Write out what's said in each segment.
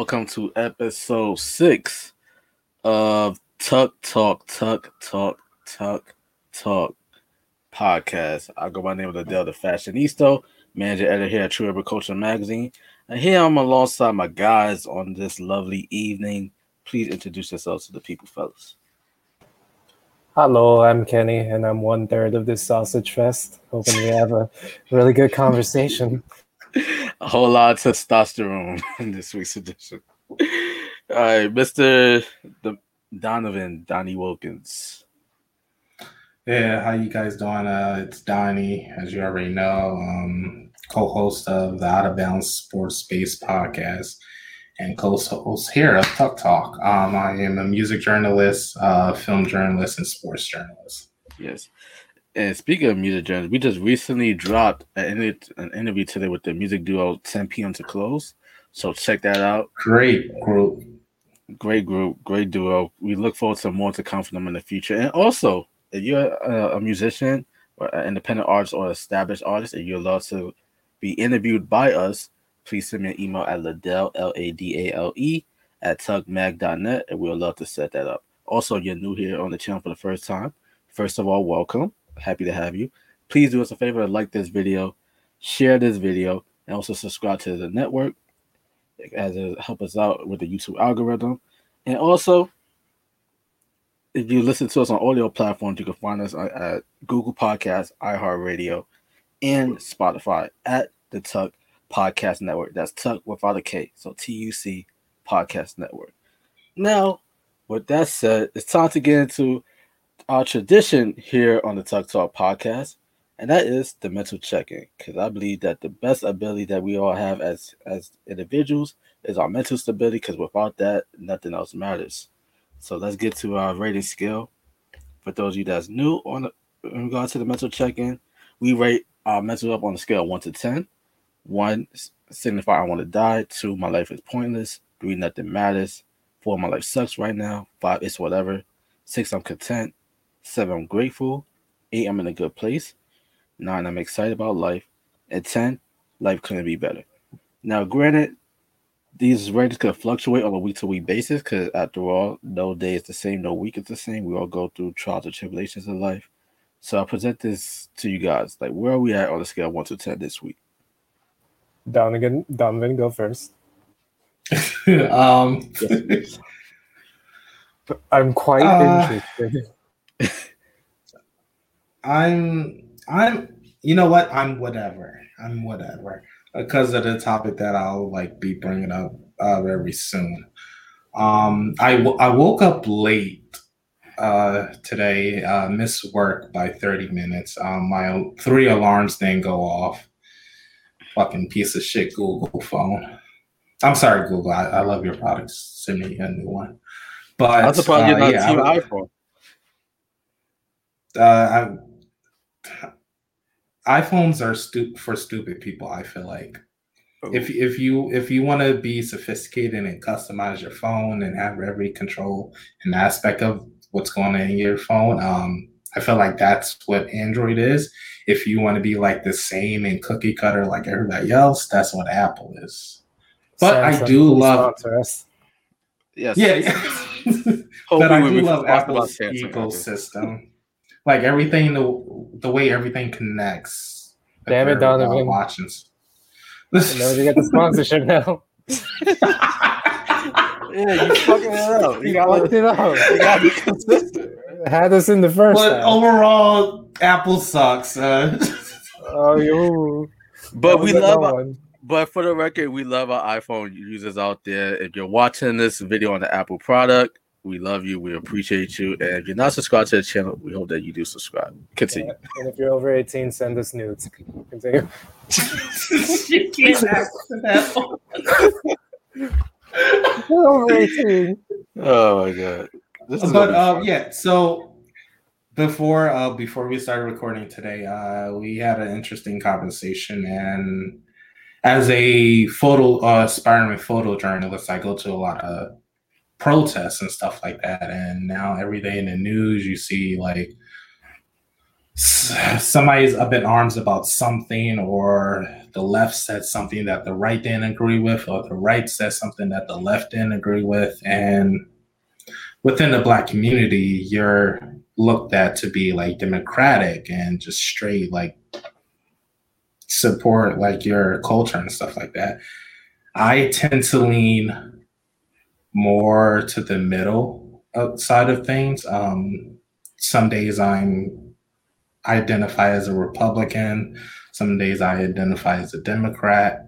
welcome to episode six of TUC Talk, TUC Talk, TUC Talk podcast. I go by the name of Ladale the Fashionista, manager editor here at True Urban Culture Magazine. And here I'm alongside my guys on this lovely evening. Please introduce yourselves to the people, fellas. Hello, I'm Kenny, and I'm one third of this sausage fest. Hoping we have a really good conversation. A whole lot of testosterone in this week's edition. All right, Mr. The Donovan, Donnie Wilkins. Yeah, how you guys doing? Uh, it's Donnie, as you already know, um, co-host of the Out of Bounds Sports Space podcast and co-host here at TUC Talk. Um, I am a music journalist, uh, film journalist, and sports journalist. Yes. And speaking of music journalists, we just recently dropped an, an interview today with the music duo 10 p.m. to close. So check that out. Great group. Great group, great duo. We look forward to more to come from them in the future. And also, if you're a, a musician or an independent artist or established artist and you'd love to be interviewed by us, please send me an email at Ladale, L A D A L E, at tucmag.net, and we'll love to set that up. Also, you're new here on the channel for the first time. First of all, welcome. Happy to have you. Please do us a favor, like this video, share this video, and also subscribe to the network as it help us out with the YouTube algorithm. And also, if you listen to us on audio platforms, you can find us at Google Podcasts, iHeartRadio, and Spotify at the TUC Podcast Network. That's TUC without a K. So T U C Podcast Network. Now, with that said, it's time to get into our tradition here on the TUC Talk podcast, and that is the mental check-in. Because I believe that the best ability that we all have as as individuals is our mental stability. Because without that, nothing else matters. So let's get to our rating scale. For those of you that's new on the, in regards to the mental check-in, we rate our mental up on a scale one to ten. One signify I want to die. Two, my life is pointless. Three, nothing matters. Four, my life sucks right now. Five, it's whatever. Six, I'm content. Seven, I'm grateful. Eight, I'm in a good place. Nine, I'm excited about life. And 10, life couldn't be better. Now, granted, these ratings could fluctuate on a week to week basis because, after all, no day is the same, no week is the same. We all go through trials and tribulations in life. So I'll present this to you guys. Like, where are we at on the scale of 1 to 10 this week? Donovan, Donovan, go first. um, I'm quite uh, interested. I'm I'm you know what I'm whatever I'm whatever because of the topic that I'll like be bringing up uh, very soon. Um, I, w- I woke up late uh, today, uh, missed work by 30 minutes. Um, my three alarms didn't go off. Fucking piece of shit Google phone. I'm sorry, Google. I, I love your products. Send me a new one. But I'm surprised you're not yeah, team iPhone. Uh, iPhones are stu- for stupid people. I feel like oh. if if you if you want to be sophisticated and customize your phone and have every control and aspect of what's going on in your phone, um, I feel like that's what Android is. If you want to be like the same and cookie cutter like everybody else, that's what Apple is. But Samsung I do love. Yes. Yeah. yeah. but I do love Apple's ecosystem like everything the the way everything connects. Damn it, Donovan! Watching. know you get the sponsorship now. yeah, you fucking it up. You got it up. You got to be consistent. Had us in the first. But time. overall, Apple sucks. Uh. oh, you. But we love. Our, but for the record, we love our iPhone users out there. If you're watching this video on the Apple product, we love you. We appreciate you. And if you're not subscribed to the channel, we hope that you do subscribe. Continue. Yeah. And if you're over 18, send us nudes. Continue. you can't ask that. over 18. Oh my god. but uh, yeah, so before uh, before we started recording today, uh, we had an interesting conversation and as a photo uh, aspiring photojournalist, I go to a lot of protests and stuff like that. And now every day in the news, you see like somebody's up in arms about something or the left said something that the right didn't agree with or the right said something that the left didn't agree with and within the black community you're looked at to be like democratic and just straight like support like your culture and stuff like that i tend to lean more to the middle side of things um some days i'm identify as a Republican. Some days I identify as a Democrat.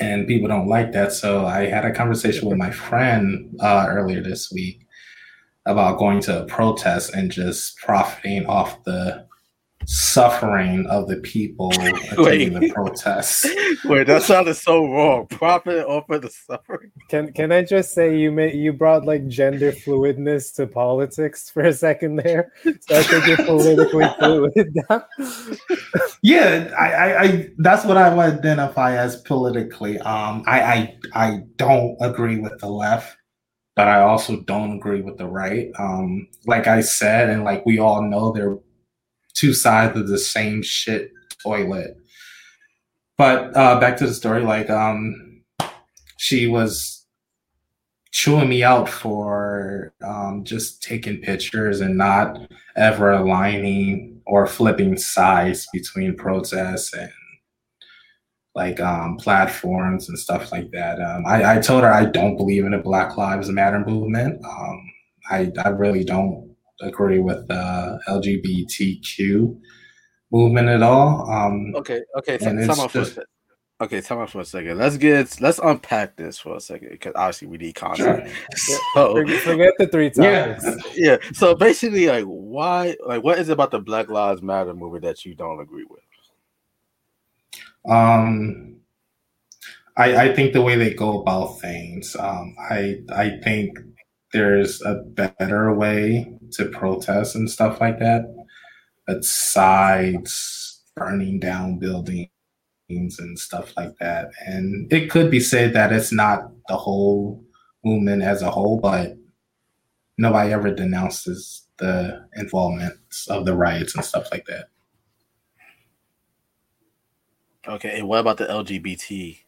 And people don't like that. So I had a conversation with my friend uh, earlier this week about going to a protest and just profiting off the suffering of the people attending the protests. Wait, that sounded so wrong. Profit over the suffering. Can can I just say you may you brought like gender fluidness to politics for a second there? So I think you're politically fluid. yeah, I, I, I that's what I would identify as politically. Um, I, I I don't agree with the left but I also don't agree with the right. Um, like I said, and like we all know, there two sides of the same shit toilet. But uh, back to the story, like um, she was chewing me out for um, just taking pictures and not ever aligning or flipping sides between protests and like um, platforms and stuff like that. Um, I, I, told her I don't believe in a Black Lives Matter movement. Um, I, I really don't agree with the uh, LGBTQ movement at all. Um, okay, okay, time off just, for a okay, time off for a second. Let's get let's unpack this for a second because obviously we need content. Sure. so, forget the three topics. Yeah, yeah. So basically, like, why, like, what is it about the Black Lives Matter movement that you don't agree with? Um, I I think the way they go about things. Um, I I think there's a better way to protest and stuff like that besides burning down buildings and stuff like that. And it could be said that it's not the whole movement as a whole, but nobody ever denounces the involvement of the riots and stuff like that. Okay, and what about the LGBT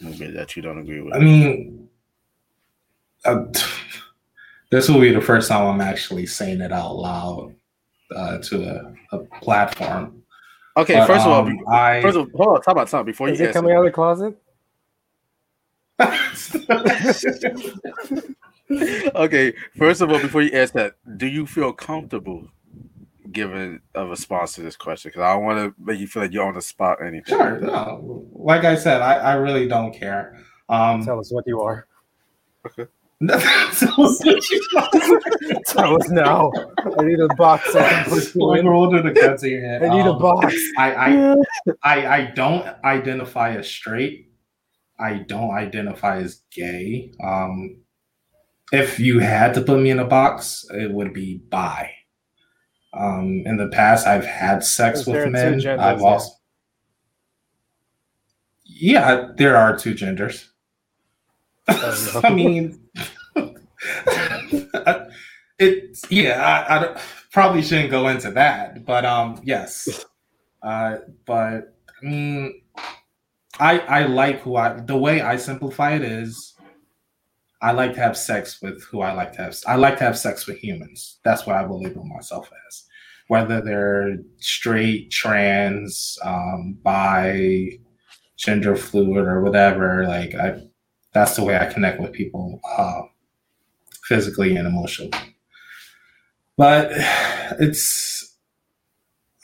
movement that you don't agree with? I mean, uh, this will be the first time I'm actually saying it out loud uh, to a, a, platform. Okay, but, first um, of all, um, I, first of all, hold on, talk about something before is you it coming out of the closet. okay, first of all, before you ask that, do you feel comfortable giving a response to this question? Because I don't want to make you feel like you're on the spot or anything. Sure. No. Like I said, I, I really don't care. Um, Tell us what you are. Okay. Tell us now. I need a box. I can put you in. Holding the guns in your head. I need um, a box. I, I, I, I don't identify as straight. I don't identify as gay. Um, if you had to put me in a box, it would be bi. Um, in the past, I've had sex with men. I've also, yeah, there are two genders. I mean, it yeah, I, I probably shouldn't go into that, but um, yes, uh, but I mean, I I like who I the way I simplify it is. I like to have sex with who I like to have. I like to have sex with humans. That's what I believe in myself as. Whether they're straight, trans, um, bi, gender fluid, or whatever, like I, that's the way I connect with people. Uh, physically and emotionally. But it's,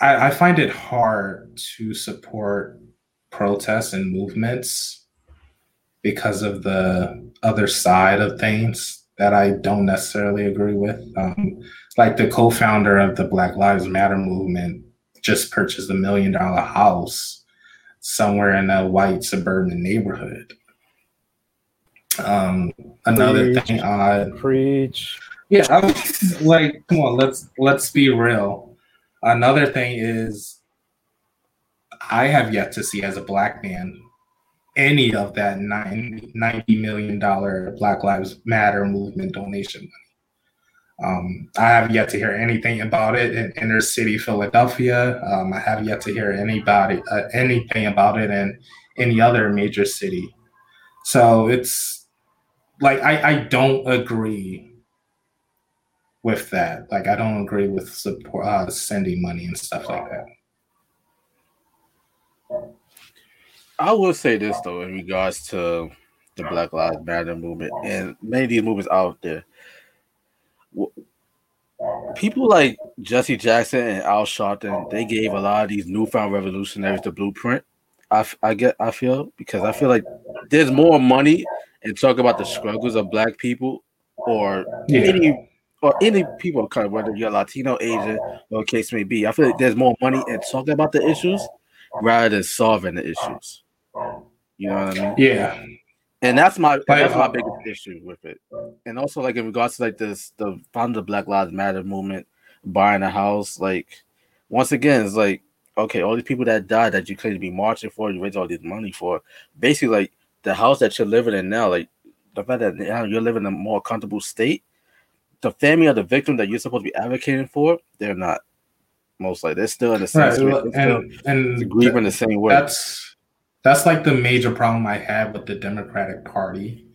I, I find it hard to support protests and movements because of the other side of things that I don't necessarily agree with. Um, like the co-founder of the Black Lives Matter movement just purchased a million dollar house somewhere in a white suburban neighborhood. Um, another preach, thing on preach. Yeah, I was like, come on, let's let's be real. Another thing is, I have yet to see as a black man any of that 90 million dollar Black Lives Matter movement donation money. Um, I have yet to hear anything about it in inner city Philadelphia. Um, I have yet to hear anybody uh, anything about it in any other major city. So it's like I, I don't agree with that. Like I don't agree with support uh, sending money and stuff like that. I will say this though, in regards to the Black Lives Matter movement and many of these movements out there, people like Jesse Jackson and Al Sharpton, they gave a lot of these newfound revolutionaries the blueprint. I, I get I feel because I feel like there's more money and talk about the struggles of black people or yeah. any or any people of color, whether you're Latino, Asian, or case may be. I feel like there's more money in talking about the issues rather than solving the issues. You know what I mean? Yeah. And that's my that's my uh, biggest issue with it. And also like in regards to like this the founder of Black Lives Matter movement buying a house, like once again, it's like okay, all these people that died that you claim to be marching for, you raise all this money for, basically like the house that you're living in now, like the fact that you're living in a more comfortable state, the family of the victim that you're supposed to be advocating for, they're not. Most likely, they're still in the same right. and, and grieving the same way. That's that's like the major problem I have with the Democratic Party.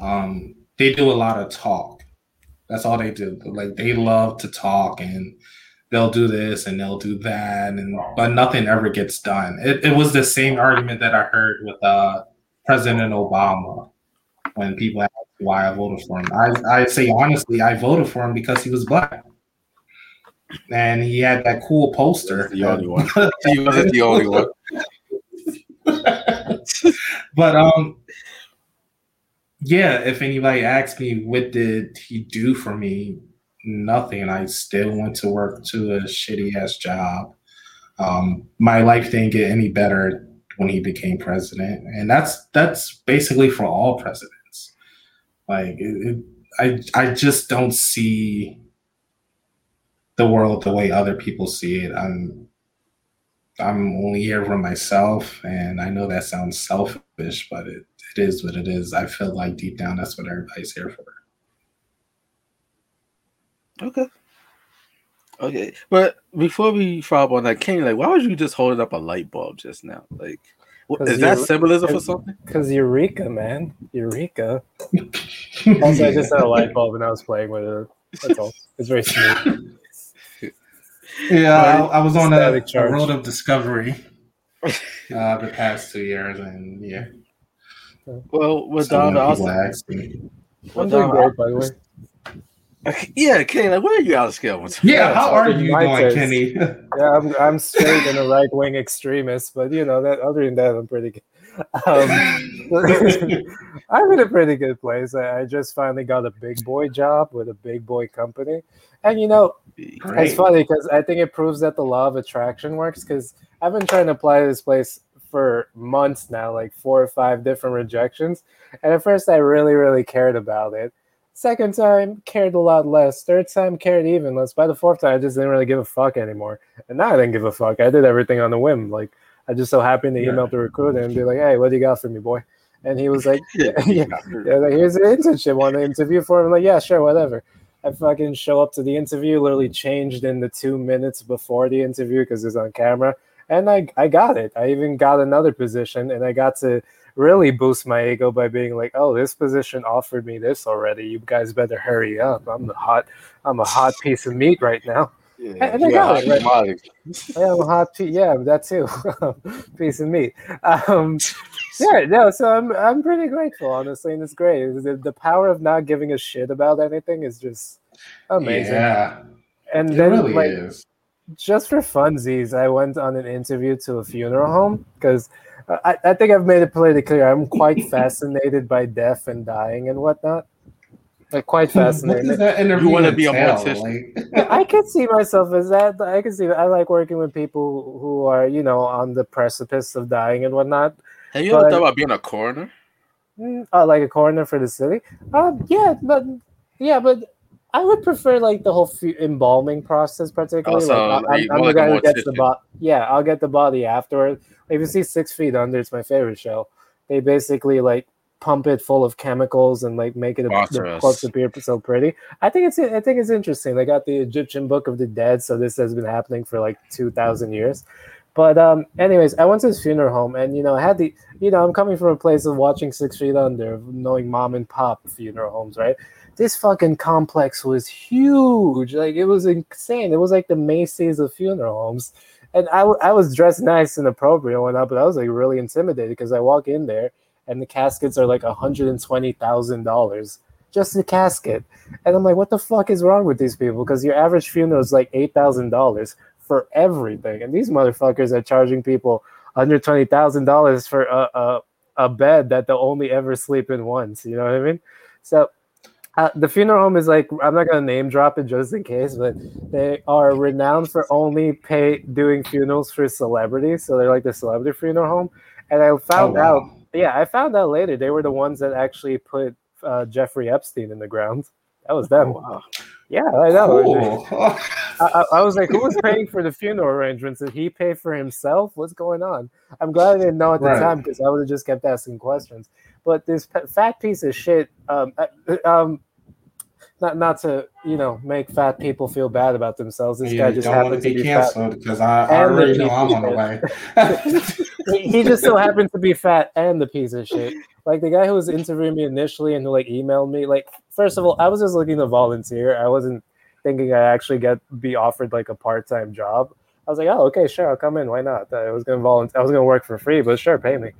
Um, they do a lot of talk. That's all they do. Like they love to talk and they'll do this and they'll do that, and but nothing ever gets done. It, it was the same argument that I heard with uh, President Obama when people why I voted for him. I, I say honestly, I voted for him because he was black. And he had that cool poster. The only one. he wasn't the only one. but um yeah, if anybody asks me what did he do for me, nothing. I still went to work to a shitty ass job. Um, my life didn't get any better when he became president, and that's that's basically for all presidents. Like, it, it, I I just don't see the world the way other people see it. I'm I'm only here for myself, and I know that sounds selfish, but it, it is what it is. I feel like deep down that's what everybody's here for. Okay. Okay, but before we follow up on that, King, like, why was you just holding up a light bulb just now? Like, is that symbolism for something? Because Eureka, man, Eureka. also, I just had a light bulb and I was playing with it. That's all. It's very smooth. Yeah, I, I, was on a, a, road of discovery uh, the past two years, and yeah. Well, with Don, I was, I'm great, by the way. Yeah, Kenny, like, where are you out of scale? Yeah, yeah how are you doing, Kenny? yeah, I'm I'm straight and a right wing extremist, but you know that other than that, I'm pretty good. Um, I'm in a pretty good place. I, I, just finally got a big boy job with a big boy company, and you know, Great. it's funny because I think it proves that the law of attraction works. Because I've been trying to apply to this place for months now, like four or five different rejections, and at first I really, really cared about it Second time, cared a lot less. Third time, cared even less. By the fourth time, I just didn't really give a fuck anymore. And now I didn't give a fuck. I did everything on the whim. Like, I just so happened to email the recruiter and be like, hey, what do you got for me, boy? And he was like, yeah, yeah, yeah like, here's an internship. Want to interview for him? I'm like, yeah, sure, whatever. I fucking show up to the interview, literally changed in the two minutes before the interview because it's on camera. And I, I got it. I even got another position and I got to really boost my ego by being like, "Oh, this position offered me this already. You guys better hurry up. I'm the hot, I'm a hot piece of meat right now." Yeah, and I got it. Right? I am a hot piece. Yeah, that too. piece of meat. Um, yeah, no. So I'm I'm pretty grateful, honestly, and it's great. The, the power of not giving a shit about anything is just amazing. Yeah, and it then really like. Is. Just for funsies, I went on an interview to a funeral home because I, I think I've made it pretty clear. I'm quite fascinated by death and dying and whatnot. Like quite fascinated. What that interview you want to be a mortician? Like... I can see myself as that. I can see. I like working with people who are, you know, on the precipice of dying and whatnot. Have you but, ever thought about being a coroner? Uh, like a coroner for the city? Um, yeah, but yeah, but I would prefer like the whole embalming process, particularly. Oh, like, I'm, I'm the guy who gets the body. Yeah, I'll get the body afterward if you see Six Feet Under, it's my favorite show. They basically like pump it full of chemicals and like make it a, the corpse appear so pretty. I think it's I think it's interesting. They got the Egyptian Book of the Dead, so this has been happening for like two thousand years. But um, anyways, I went to his funeral home, and you know, I had the you know, I'm coming from a place of watching Six Feet Under, knowing mom and pop funeral homes, right? This fucking complex was huge, like it was insane. It was like the Macy's of funeral homes, and I, was dressed nice and appropriate and whatnot, but I was like really intimidated because I walk in there and the caskets are like hundred and twenty thousand dollars just the casket, and I'm like, what the fuck is wrong with these people? Because your average funeral is like eight thousand dollars for everything, and these motherfuckers are charging people under twenty thousand dollars for a, a a bed that they'll only ever sleep in once. You know what I mean? So. Uh, the funeral home is like I'm not gonna name drop it just in case, but they are renowned for only pay doing funerals for celebrities. So they're like the celebrity funeral home. And I found Oh, wow. out, yeah, I found out later they were the ones that actually put uh, Jeffrey Epstein in the ground. That was them. wow. Yeah, I know. Cool. I, I, I was like, who was paying for the funeral arrangements? Did he pay for himself? What's going on? I'm glad I didn't know at the Right. time because I would have just kept asking questions. But this fat piece of shit, um, uh, um, not not to you know make fat people feel bad about themselves. This you guy just happened to to be canceled because I, I already know I'm on the way. he just so happened to be fat and the piece of shit. Like the guy who was interviewing me initially and who like emailed me. Like first of all, I was just looking to volunteer. I wasn't thinking I actually get be offered like a part time job. I was like, oh okay, sure, I'll come in. Why not? I was gonna volunteer. I was gonna work for free, but sure, pay me.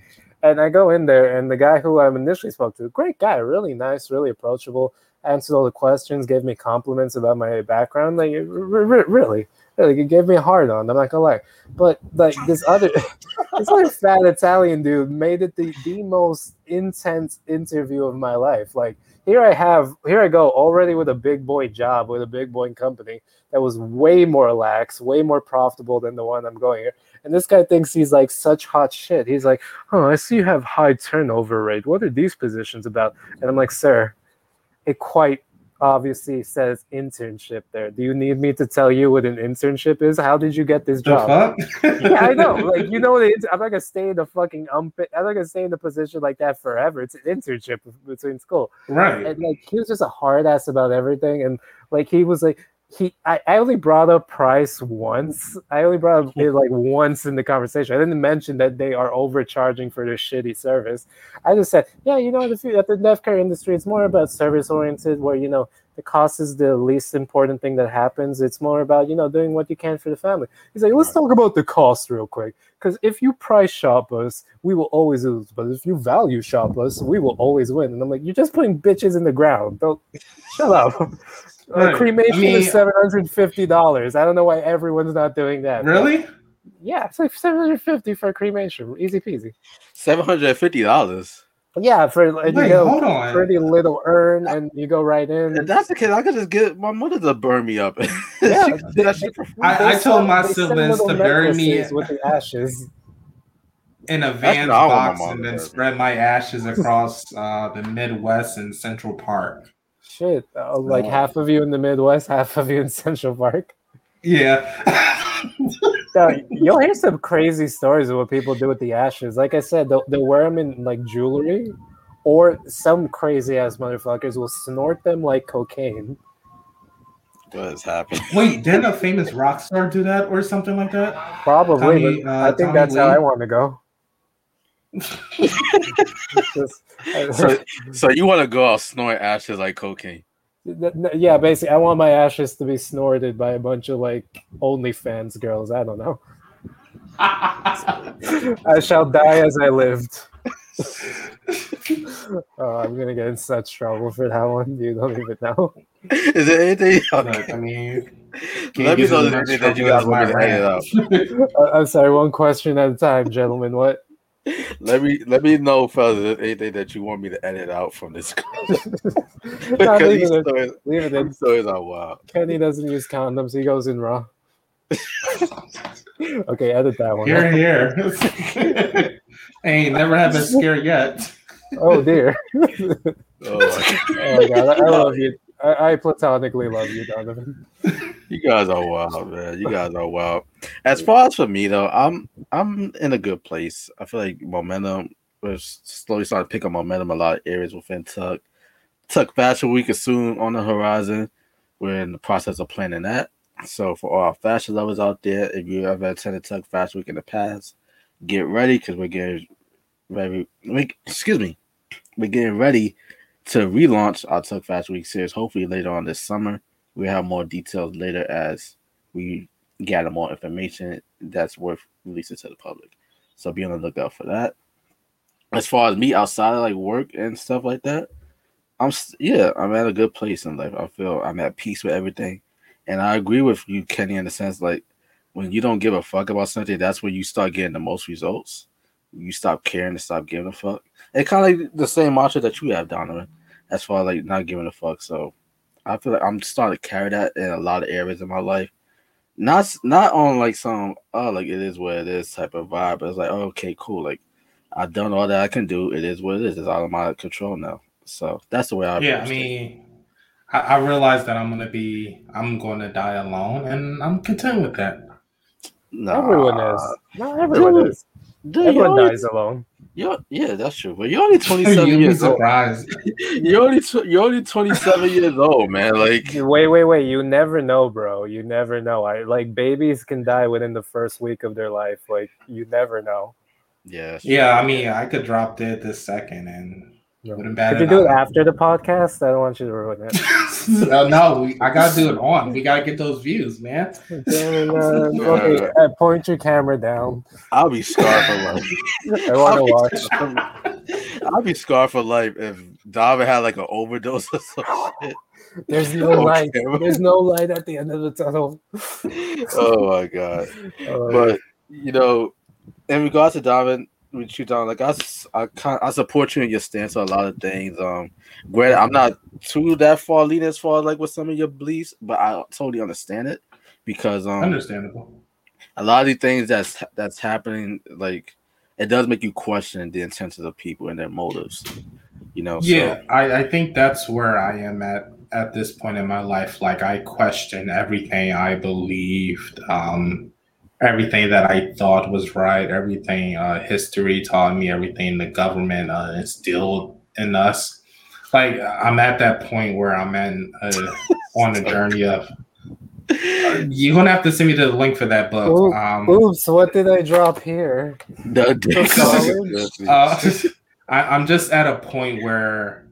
And I go in there, and the guy who I initially spoke to, great guy, really nice, really approachable, answered all the questions, gave me compliments about my background. Like, r- r- really, really, it gave me a hard on. I'm not gonna lie, but like this other, this other fat Italian dude made it the the most intense interview of my life. Like, here I have, here I go, already with a big boy job with a big boy company that was way more lax, way more profitable than the one I'm going here. And this guy thinks he's like such hot shit. He's like, oh, I see you have high turnover rate. What are these positions about? And I'm like, sir, it quite obviously says internship there. Do you need me to tell you what an internship is? How did you get this job? yeah, I know. Like, you know what it is? I'm not gonna stay in the fucking um. I'm not gonna stay in the position like that forever. It's an internship between school right. and like he was just a hard ass about everything and like he was like he I, I only brought up price once i only brought up it like once in the conversation i didn't mention that they are overcharging for their shitty service i just said yeah you know the at the deaf care industry it's more about service oriented where you know the cost is the least important thing that happens it's more about you know doing what you can for the family he's like let's talk about the cost real quick because if you price shop us, we will always lose. But if you value shop us, we will always win. And I'm like, you're just putting bitches in the ground. Don't shut up. Uh, Right. cremation I mean- is seven hundred fifty dollars. I don't know why everyone's not doing that. Really? Yeah, it's like seven hundred fifty for a cremation. Easy peasy. Seven hundred and fifty dollars. Yeah, for like, you Wait, go hold on. pretty little urn and you go right in. If that's the case, I could just get my mother to burn me up. Yeah, She could do that shit for free. I- I told my siblings to bury me- with the ashes. In a That's Vans not what my box and then spread my ashes across uh, the Midwest and Central Park. Shit, uh, like No. half of you in the Midwest, half of you in Central Park. Yeah. So you'll hear some crazy stories of what people do with the ashes. Like I said, they'll, they'll wear them in like jewelry, or some crazy ass motherfuckers will snort them like cocaine. What is happening? Wait, didn't a famous rock star do that or something like that? Probably, Tommy, uh, I think Tommy that's how I want to go. Just- So, so you want to go out snorting ashes like cocaine? yeah, basically, I want my ashes to be snorted by a bunch of like OnlyFans girls. I don't know. I shall die as I lived. oh, I'm gonna get in such trouble for that one. You don't even know. Is there anything? Look, I mean, Let me give know you the much anything that you guys as want me to my edit out. Uh, I'm sorry, one question at a time, gentlemen. What? Let me let me know, fellas, anything that you want me to edit out from this. no, because leave these it in. stories, Leave it in. stories are wild. Kenny doesn't use condoms. He goes in raw. okay, edit that one. Here, here. Ain't never had been scared yet. Oh dear. Oh, my- Oh my god, I, I love you. I, I platonically love you, Donovan. You guys are wild, man. You guys are wild. As far as for me though, I'm I'm in a good place. I feel like momentum we're slowly starting to pick up momentum. A lot of areas within TUC. TUC Fashion Week is soon on the horizon. We're in the process of planning that. So for all our fashion lovers out there, if you ever attended TUC Fashion Week in the past, get ready because we're getting ready. Excuse me, we're getting ready to relaunch our TUC Fashion Week series. Hopefully later on this summer. We have more details later as we gather more information that's worth releasing to the public. So be on the lookout for that. As far as me outside of like work and stuff like that, I'm yeah, I'm at a good place in life. I feel I'm at peace with everything. And I agree with you, Kenny, in the sense like when you don't give a fuck about something, that's when you start getting the most results. You stop caring and stop giving a fuck. It kind of like the same mantra that you have, Donovan, as far as like not giving a fuck. So I feel like I'm starting to carry that in a lot of areas of my life. Not not on like some oh like it is what it is type of vibe. But it's like oh, okay, cool. Like I've done all that I can do. It is what it is. It's out of my control now. So that's the way I. Yeah, I mean, I, I realize that I'm gonna be I'm going to die alone, and I'm content with that. Nah, everyone is. Not everyone dude, is. Dude, everyone dies alone. You're, yeah, that's true. But you're only 27 years old. you're only tw- you're only 27 years old, man. Like wait, wait, wait. You never know, bro. You never know. I like babies can die within the first week of their life. Like you never know. Yeah. Yeah, I mean, I could drop dead this second and wouldn't bad. Could you do it after the podcast? I don't want you to ruin it. uh, no, we, I gotta do it on. We gotta get those views, man. Damn, uh, okay, uh, point your camera down. I'll be scarred for life. I want to watch. I'll be scarred for life if David had like an overdose or some shit. There's no okay. light. There's no light at the end of the tunnel. oh my god! Uh, but you know, in regards to David, with you down. Like I, I, I support you in your stance on a lot of things. Um, granted, I'm not too that far leaning as far like with some of your beliefs, but I totally understand it because um, understandable. A lot of the things that's that's happening, like it does make you question the intentions of people and their motives. You know. Yeah, so. I, I think that's where I am at at this point in my life. Like I question everything I believed. Um, everything that I thought was right, everything uh, history taught me, everything the government uh, instilled in us. Like I'm at that point where I'm in, uh, on a journey of. You're gonna have to send me the link for that book. Oops, um, oops what did I drop here? The uh, I, I'm just at a point where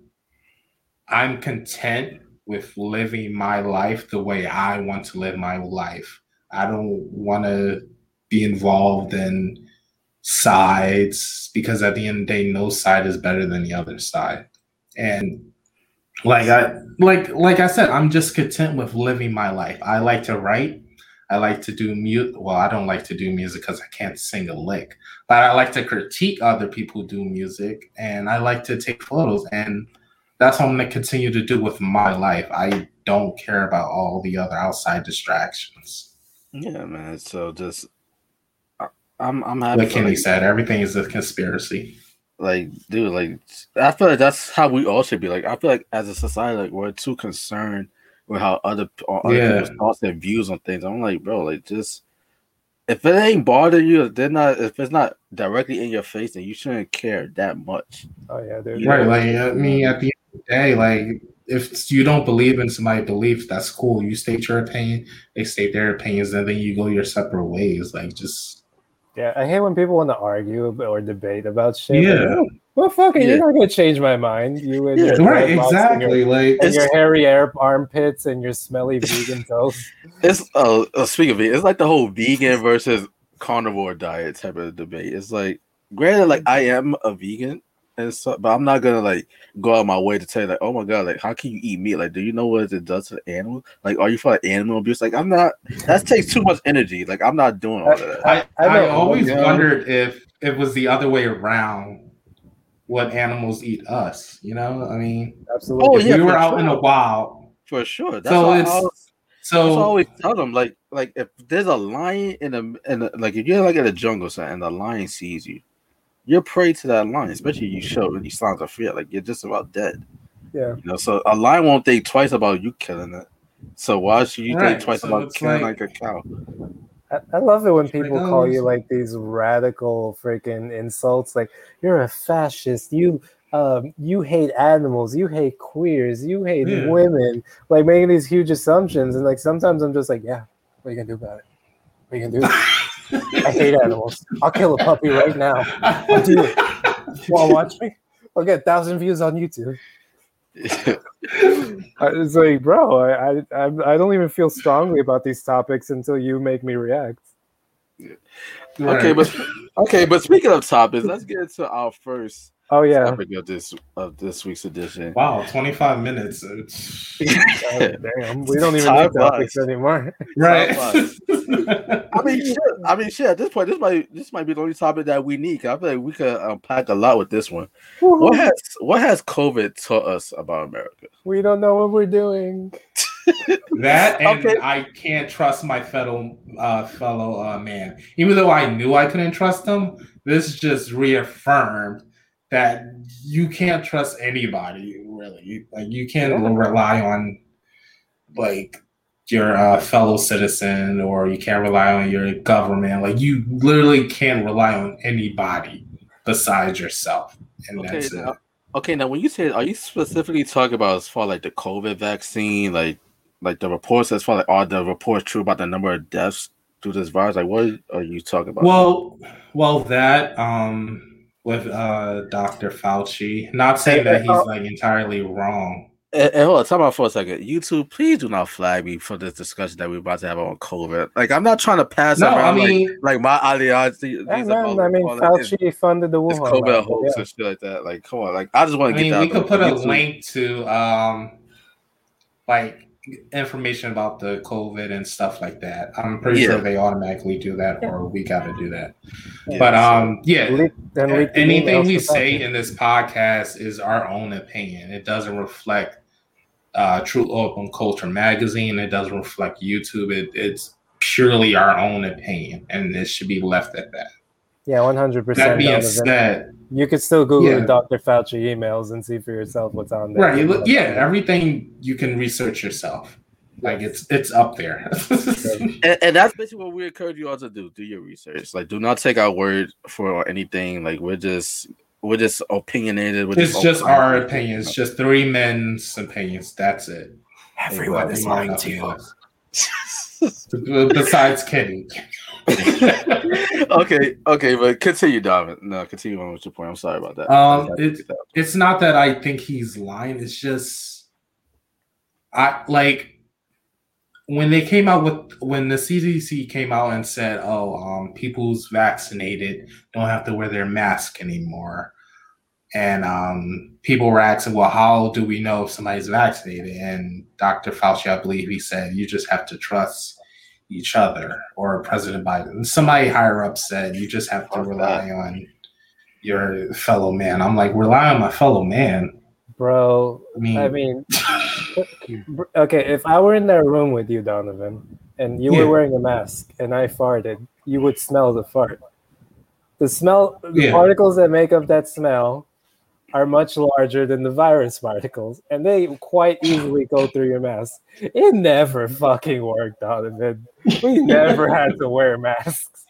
I'm content with living my life the way I want to live my life. I don't want to be involved in sides because at the end of the day, no side is better than the other side. And like I like like I said, I'm just content with living my life. I like to write. I like to do mute. Well, I don't like to do music because I can't sing a lick. But I like to critique other people do music, and I like to take photos, and that's what I'm to continue to do with my life. I don't care about all the other outside distractions. Yeah, man. So just, I, I'm I'm happy. Like Kenny like, said, everything is a conspiracy. Like, dude, like I feel like that's how we all should be. Like, I feel like as a society, like we're too concerned with how other, other yeah. people's thoughts and views on things. I'm like, bro, like just if it ain't bothering you, they're not. If it's not directly in your face, then you shouldn't care that much. Oh yeah, dude. Right. Like I mean, at the end of the day, like if you don't believe in somebody's beliefs, that's cool. You state your opinion, they state their opinions, and then you go your separate ways. Like just yeah, I hate when people want to argue or debate about shit. Yeah. Like, well, fuck it, yeah. you're not gonna change my mind. You and yeah, your right, exactly. And your, like and your hairy air armpits and your smelly vegan toast. It's oh, uh, speaking of it, it's like the whole vegan versus carnivore diet type of debate. It's like, granted, like I am a vegan, and so, but I'm not gonna like go out my way to tell you like, oh my god, like how can you eat meat? Like, do you know what it does to the animal? Like, are you for animal abuse? Like, I'm not. That takes too much energy. Like, I'm not doing all of that. I, I, I always wondered if it was the other way around. What animals eat us? You know, I mean, absolutely. Oh, yeah, we were out sure. in the wild, for sure. That's so it's. I so I always tell them like like if there's a lion in a in a, like if you're like in a jungle and the lion sees you, you're prey to that line, especially you show any signs of fear. Like you're just about dead. Yeah. You know, so a lion won't think twice about you killing it. So why should you right. think twice so about killing like, like, a cow? I, I love it when people call you like these radical freaking insults, like you're a fascist. You um, you hate animals, you hate queers, you hate yeah. women, like making these huge assumptions. And like sometimes I'm just like, yeah, what are you gonna do about it? What are you gonna do? I hate animals. I'll kill a puppy right now. I'll do it. Want to watch me? I'll get a thousand views on YouTube. it's like, bro, I, I I don't even feel strongly about these topics until you make me react. Okay, but okay, but speaking of topics, let's get into our first Oh yeah, topic of this of this week's edition. Wow, twenty five minutes. oh, damn, we don't even need topics anymore. Right. I mean, shit. I mean, shit. At this point, this might this might be the only topic that we need. I feel like we could unpack a lot with this one. Woo-hoo. What has what has COVID taught us about America? We don't know what we're doing. that and okay. I can't trust my fellow uh, fellow uh, man. Even though I knew I couldn't trust him, this just reaffirmed that you can't trust anybody really. Like you can't rely on like your uh, fellow citizen or you can't rely on your government. Like you literally can't rely on anybody besides yourself. And okay, that's now, it. Okay, now when you say, are you specifically talking about as far like the COVID vaccine, like like the reports as far like are the reports true about the number of deaths through this virus? Like what are you talking about? Well, well that um with uh, Dr. Fauci. Not saying that he's like entirely wrong. And, and hold on, talk about for a second. YouTube, please do not flag me for this discussion that we're about to have on COVID. Like, I'm not trying to pass no, around I mean, like, like my ideology. Yeah, man, I mean, Fauci funded the Wuhan. COVID hoax yeah. and shit like that. Like, come on. Like, I just want to get mean, We could put a YouTube. link to, um, like, information about the COVID and stuff like that. I'm pretty yeah. sure they automatically do that, or we got to do that. Yeah, but um, yeah, leak, leak anything we say in this podcast is our own opinion. It doesn't reflect uh, True Urban Culture magazine. It doesn't reflect YouTube. It, it's purely our own opinion, and it should be left at that. Yeah, one hundred percent. That being said, you could still Google yeah. Dr. Fauci emails and see for yourself what's on there. Right. Yeah, everything you can research yourself. Like it's it's up there. and, and, that's basically what we encourage you all to do. Do your research. Like do not take our word for anything. Like we're just we're just opinionated. We're it's just, just our opinions. Just three men's opinions. That's it. Everyone is lying to you. Besides Kenny. okay, okay, but continue, David. No, continue on with your point. I'm sorry about that. Um, it's it's not that I think he's lying. It's just I like when they came out with when the CDC came out and said, "Oh, um, people who's vaccinated don't have to wear their mask anymore," and um, people were asking, "Well, how do we know if somebody's vaccinated?" And Dr. Fauci, I believe, he said, "You just have to trust." Each other or President Biden. Somebody higher up said you just have to rely on your fellow man. I'm like, rely on my fellow man. Bro, I mean, I mean okay, if I were in that room with you, Donovan, and you yeah. were wearing a mask and I farted, you would smell the fart. The smell, the yeah. particles that make up that smell are much larger than the virus particles, and they quite easily go through your mask. It never fucking worked, Donovan. We never had to wear masks.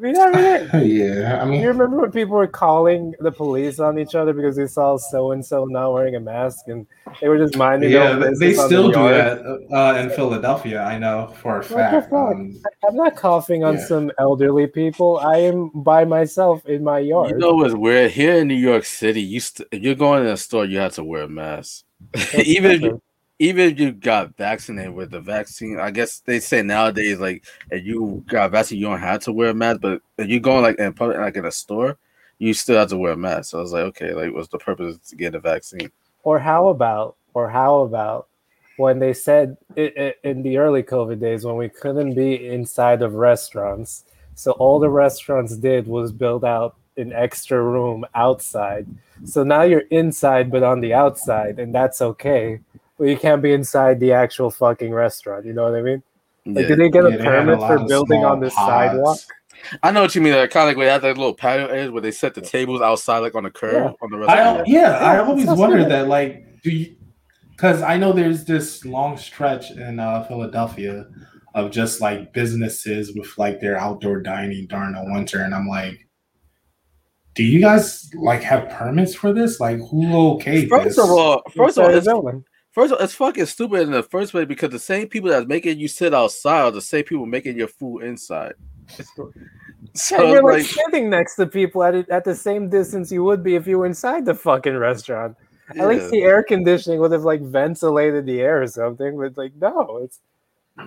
We never did. Yeah, I mean, you remember when people were calling the police on each other because they saw so and so not wearing a mask, and they were just minding. Yeah, they still the do that uh, in Philadelphia. I know for a fact. Um, I'm not coughing on yeah. some elderly people. I am by myself in my yard. You know what's weird? Here in New York City, you st- if you're going to a store, you have to wear a mask. even if you, even if you got vaccinated with the vaccine, I guess they say nowadays, like if you got vaccinated, you don't have to wear a mask. But if you going like in public, like in a store, you still have to wear a mask. So I was like, okay, like what's the purpose to get a vaccine? Or how about, or how about when they said it, it, in the early COVID days when we couldn't be inside of restaurants, so all the restaurants did was build out an extra room outside. So now you're inside, but on the outside, and that's okay but you can't be inside the actual fucking restaurant. You know what I mean? Like, yeah. did they get yeah, a permit a for building on the sidewalk? I know what you mean. Like, kind of like we have that little patio edge where they set the tables outside, like on the curb yeah. on the restaurant. I, yeah, I always wondered that. Like, do you? Because I know there's this long stretch in uh, Philadelphia of just like businesses with like their outdoor dining during the winter, and I'm like, do you guys like have permits for this? Like, who okay? First this? of all, first of all, it's, building. First of all, it's fucking stupid in the first place because the same people that's making you sit outside are the same people making your food inside. So Yeah, you're like, like, sitting next to people at it, at the same distance you would be if you were inside the fucking restaurant. At least the air conditioning would have like ventilated the air or something. But like, no, it's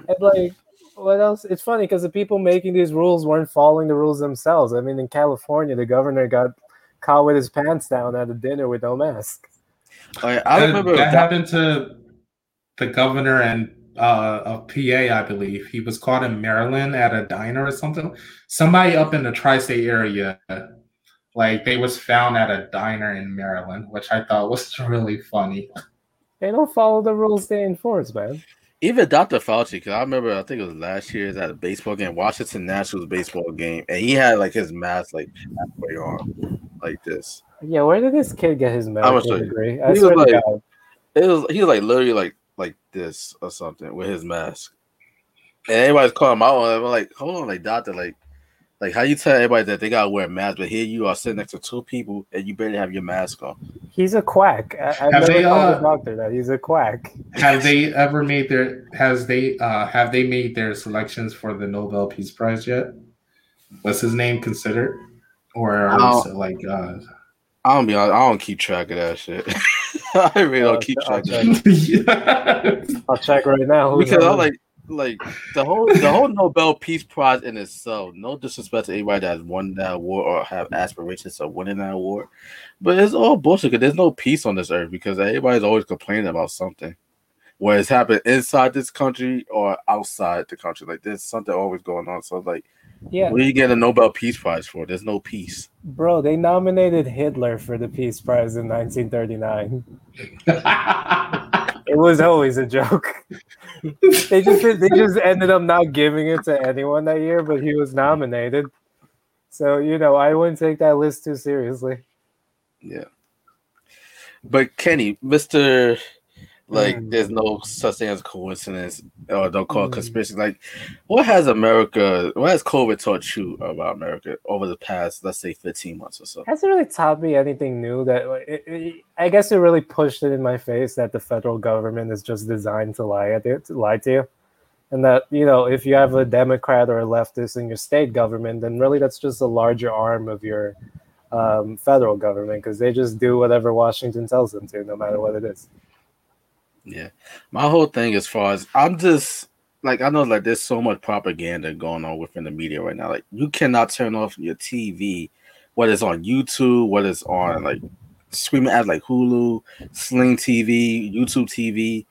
and like what else? It's funny because the people making these rules weren't following the rules themselves. I mean, in California, the governor got caught with his pants down at a dinner with no mask. Like, I That- remember that that- happened to the governor and uh, of PA, I believe. He was caught in Maryland at a diner or something. Somebody up in the tri-state area, like they was found at a diner in Maryland, which I thought was really funny. They don't follow the rules they enforce, man. even Dr. Fauci, because I remember I think it was last year at a baseball game, Washington Nationals baseball game, and he had like his mask like halfway on, like this. Yeah, where did this kid get his I'ma medical show you. degree? I He swear was to like- God. It was he was like literally like like this or something with his mask, and everybody's calling him out. I'm like, hold on, like doctor, like like how you tell everybody that they gotta wear a mask, but here you are sitting next to two people and you barely have your mask on. He's a quack. I, I've never they, told uh, a doctor that he's a quack. Have they ever made their has they uh have they made their selections for the Nobel Peace Prize yet? What's his name considered? Or are we like uh I don't be honest, I don't keep track of that shit. I really don't keep I'll track of check. I'll check right now. Because I like like the whole the whole Nobel Peace Prize in itself. No disrespect to anybody that has won that award or have aspirations of winning that award, but it's all bullshit. Because there's no peace on this earth because everybody's always complaining about something, whether it's happened inside this country or outside the country. Like there's something always going on. So like, yeah, what are you getting a Nobel Peace Prize for? There's no peace. bro, they nominated Hitler for the Peace Prize in 1939. It was always a joke. they just they just ended up not giving it to anyone that year, but he was nominated. So you know, I wouldn't take that list too seriously. Yeah. But Kenny, Mister, like, Mm. there's no such thing as coincidence, or don't call it Mm. conspiracy. Like, what has America, what has COVID taught you about America over the past, let's say, 15 months or so? hasn't really taught me anything new that like, it, it, i guess it really pushed it in my face that the federal government is just designed to lie at it to lie to you and that you know if you have a democrat or a leftist in your state government then really that's just a larger arm of your um, federal government because they just do whatever washington tells them to no matter what it is Yeah. My whole thing, as far as I'm just like, I know like there's so much propaganda going on within the media right now. Like, you cannot turn off your TV, whether it's on YouTube, whether it's on like streaming ads like Hulu, Sling TV, YouTube TV,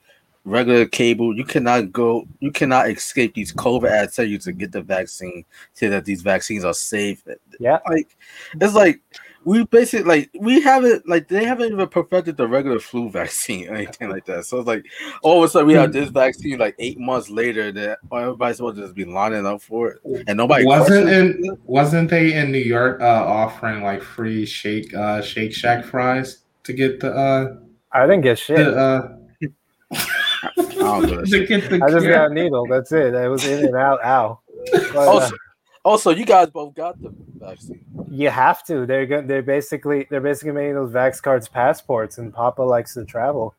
regular cable. You cannot go, you cannot escape these COVID ads tell you to get the vaccine, say that these vaccines are safe. yeah Like, it's like we basically like we haven't like they haven't even perfected the regular flu vaccine or anything like that. So it's like all of a sudden we have this vaccine like eight months later that everybody's supposed to just be lining up for it, and nobody wasn't questions in wasn't they in New York uh offering like free shake uh shake shack fries to get the uh i didn't get shit. the uh I don't do that to shit. get the i just got a needle that's it. I was in and out ow. But, uh, Also, also, you guys both got the vaccine. You have to. They're go- they're basically they're basically making those Vax cards passports, and Papa likes to travel.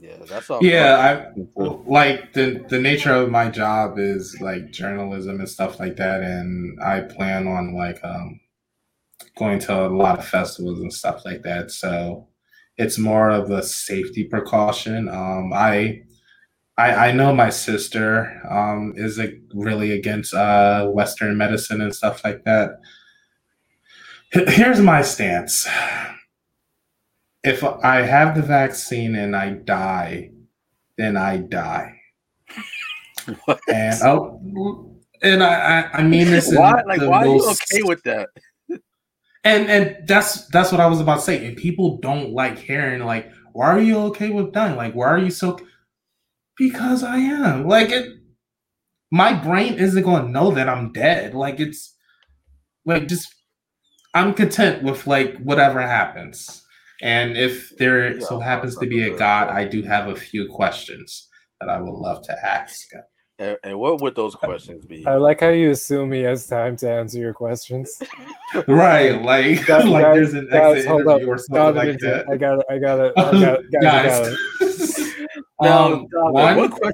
Yeah, that's all. Yeah, I like the the nature of my job is like journalism and stuff like that, and I plan on like um going to a lot of festivals and stuff like that. So it's more of a safety precaution. Um, I I, I know my sister um, is like really against uh, Western medicine and stuff like that. Here's my stance. If I have the vaccine and I die, then I die. What? And oh, and I, I, mean this why? Like, why are you okay with that? and and that's that's what I was about to say. And people don't like hearing like, why are you okay with dying? Like, why are you so? Because I am. Like it. My brain isn't going to know that I'm dead. Like it's like just I'm content with like whatever happens. And if there Yeah, so happens to be a God, I do have a few questions that I would love to ask. And, and what would those questions be? I like how you assume he has time to answer your questions. right, like Guys, like there's an guys, exit hold up. or something Donovan, like that. I got it. I got it. I got it. Guys, I got it. Now, um, one, question?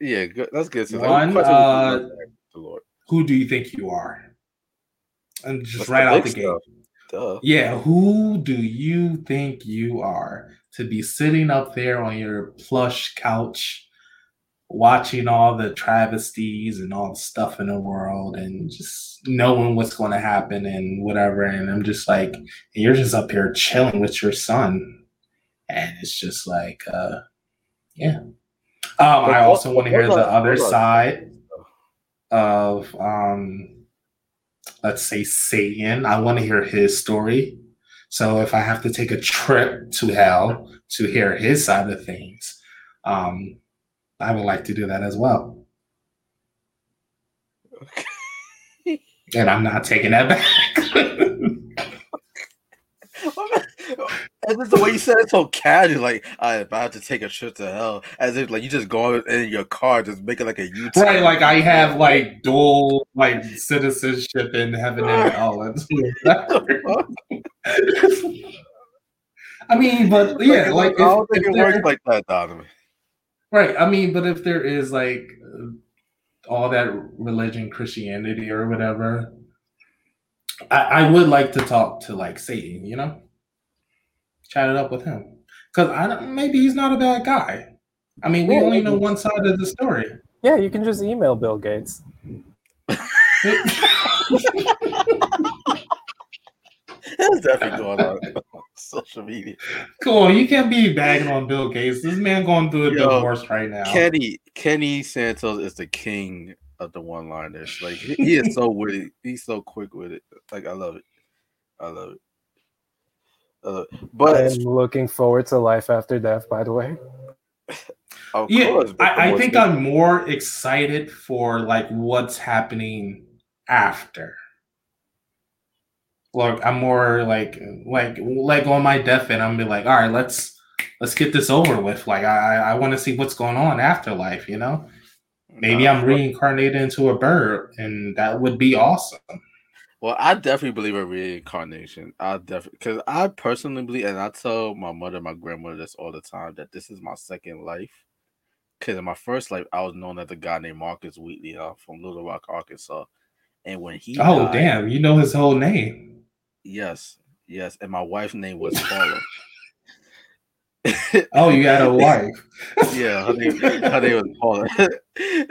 Yeah, good. That's good. So, like, what One, question uh, to ask the Lord? who do you think you are? And just right the out the gate. Duh. Yeah, who do you think you are to be sitting up there on your plush couch watching all the travesties and all the stuff in the world and just knowing what's going to happen and whatever and I'm just like you're just up here chilling with your son and it's just like uh yeah. Um I also want to hear the other side of um let's say Satan. I want to hear his story. So if I have to take a trip to hell to hear his side of things, um, I would like to do that as well. And I'm not taking that back. And just the way you said it so casual, like I'm about to take a trip to hell, as if like you just go in your car, just making like a U turn. right, like I have like dual like citizenship in heaven and hell. I mean, but yeah, like I don't if, think it works like that, Donovan. Right. I mean, but if there is like uh, all that religion, Christianity, or whatever, I, I would like to talk to like Satan. You know, chat it up with him because I don't. Maybe he's not a bad guy. I mean, we Yeah, only know one side of the story. Yeah, you can just email Bill Gates. That's definitely going on on social media. Come on, you can't be bagging on Bill Gates. This man going through a Yo, divorce right now. Kenny Kenny Santos is the king of the one liners. Like he, he is so witty. He's so quick with it. Like I love it. I love it. Uh, but I'm looking forward to life after death. By the way, of yeah, course, I, I think things- I'm more excited for like what's happening after. Look, I'm more like like like on my deathbed. I'm be like, all right, let's let's get this over with. Like I I want to see what's going on after life. You know, maybe Nah, I'm reincarnated into a bird, and that would be awesome. Well, I definitely believe in reincarnation. I definitely because I personally believe, and I tell my mother, my grandmother this all the time that this is my second life. Because in my first life, I was known as a guy named Marcus Wheatley uh, from Little Rock, Arkansas. And when he Oh died- damn, you know his whole name. yes, yes, and my wife's name was Paula. Oh, you had a wife. yeah, her name, her name was Paula.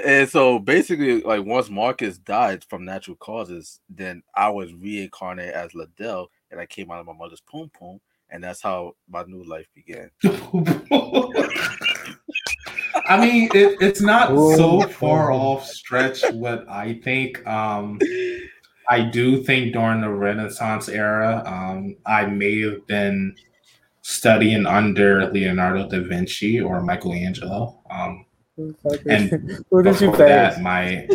and so basically, like once Marcus died from natural causes, then I was reincarnated as Ladale, and I came out of my mother's pom pom, and that's how my new life began. I mean, it, it's not Ooh. so far off stretch what I think. Um, I do think during the Renaissance era, um, I may have been studying under Leonardo da Vinci or Michelangelo. Um, who, the fuck And is- who did you before pay? that, my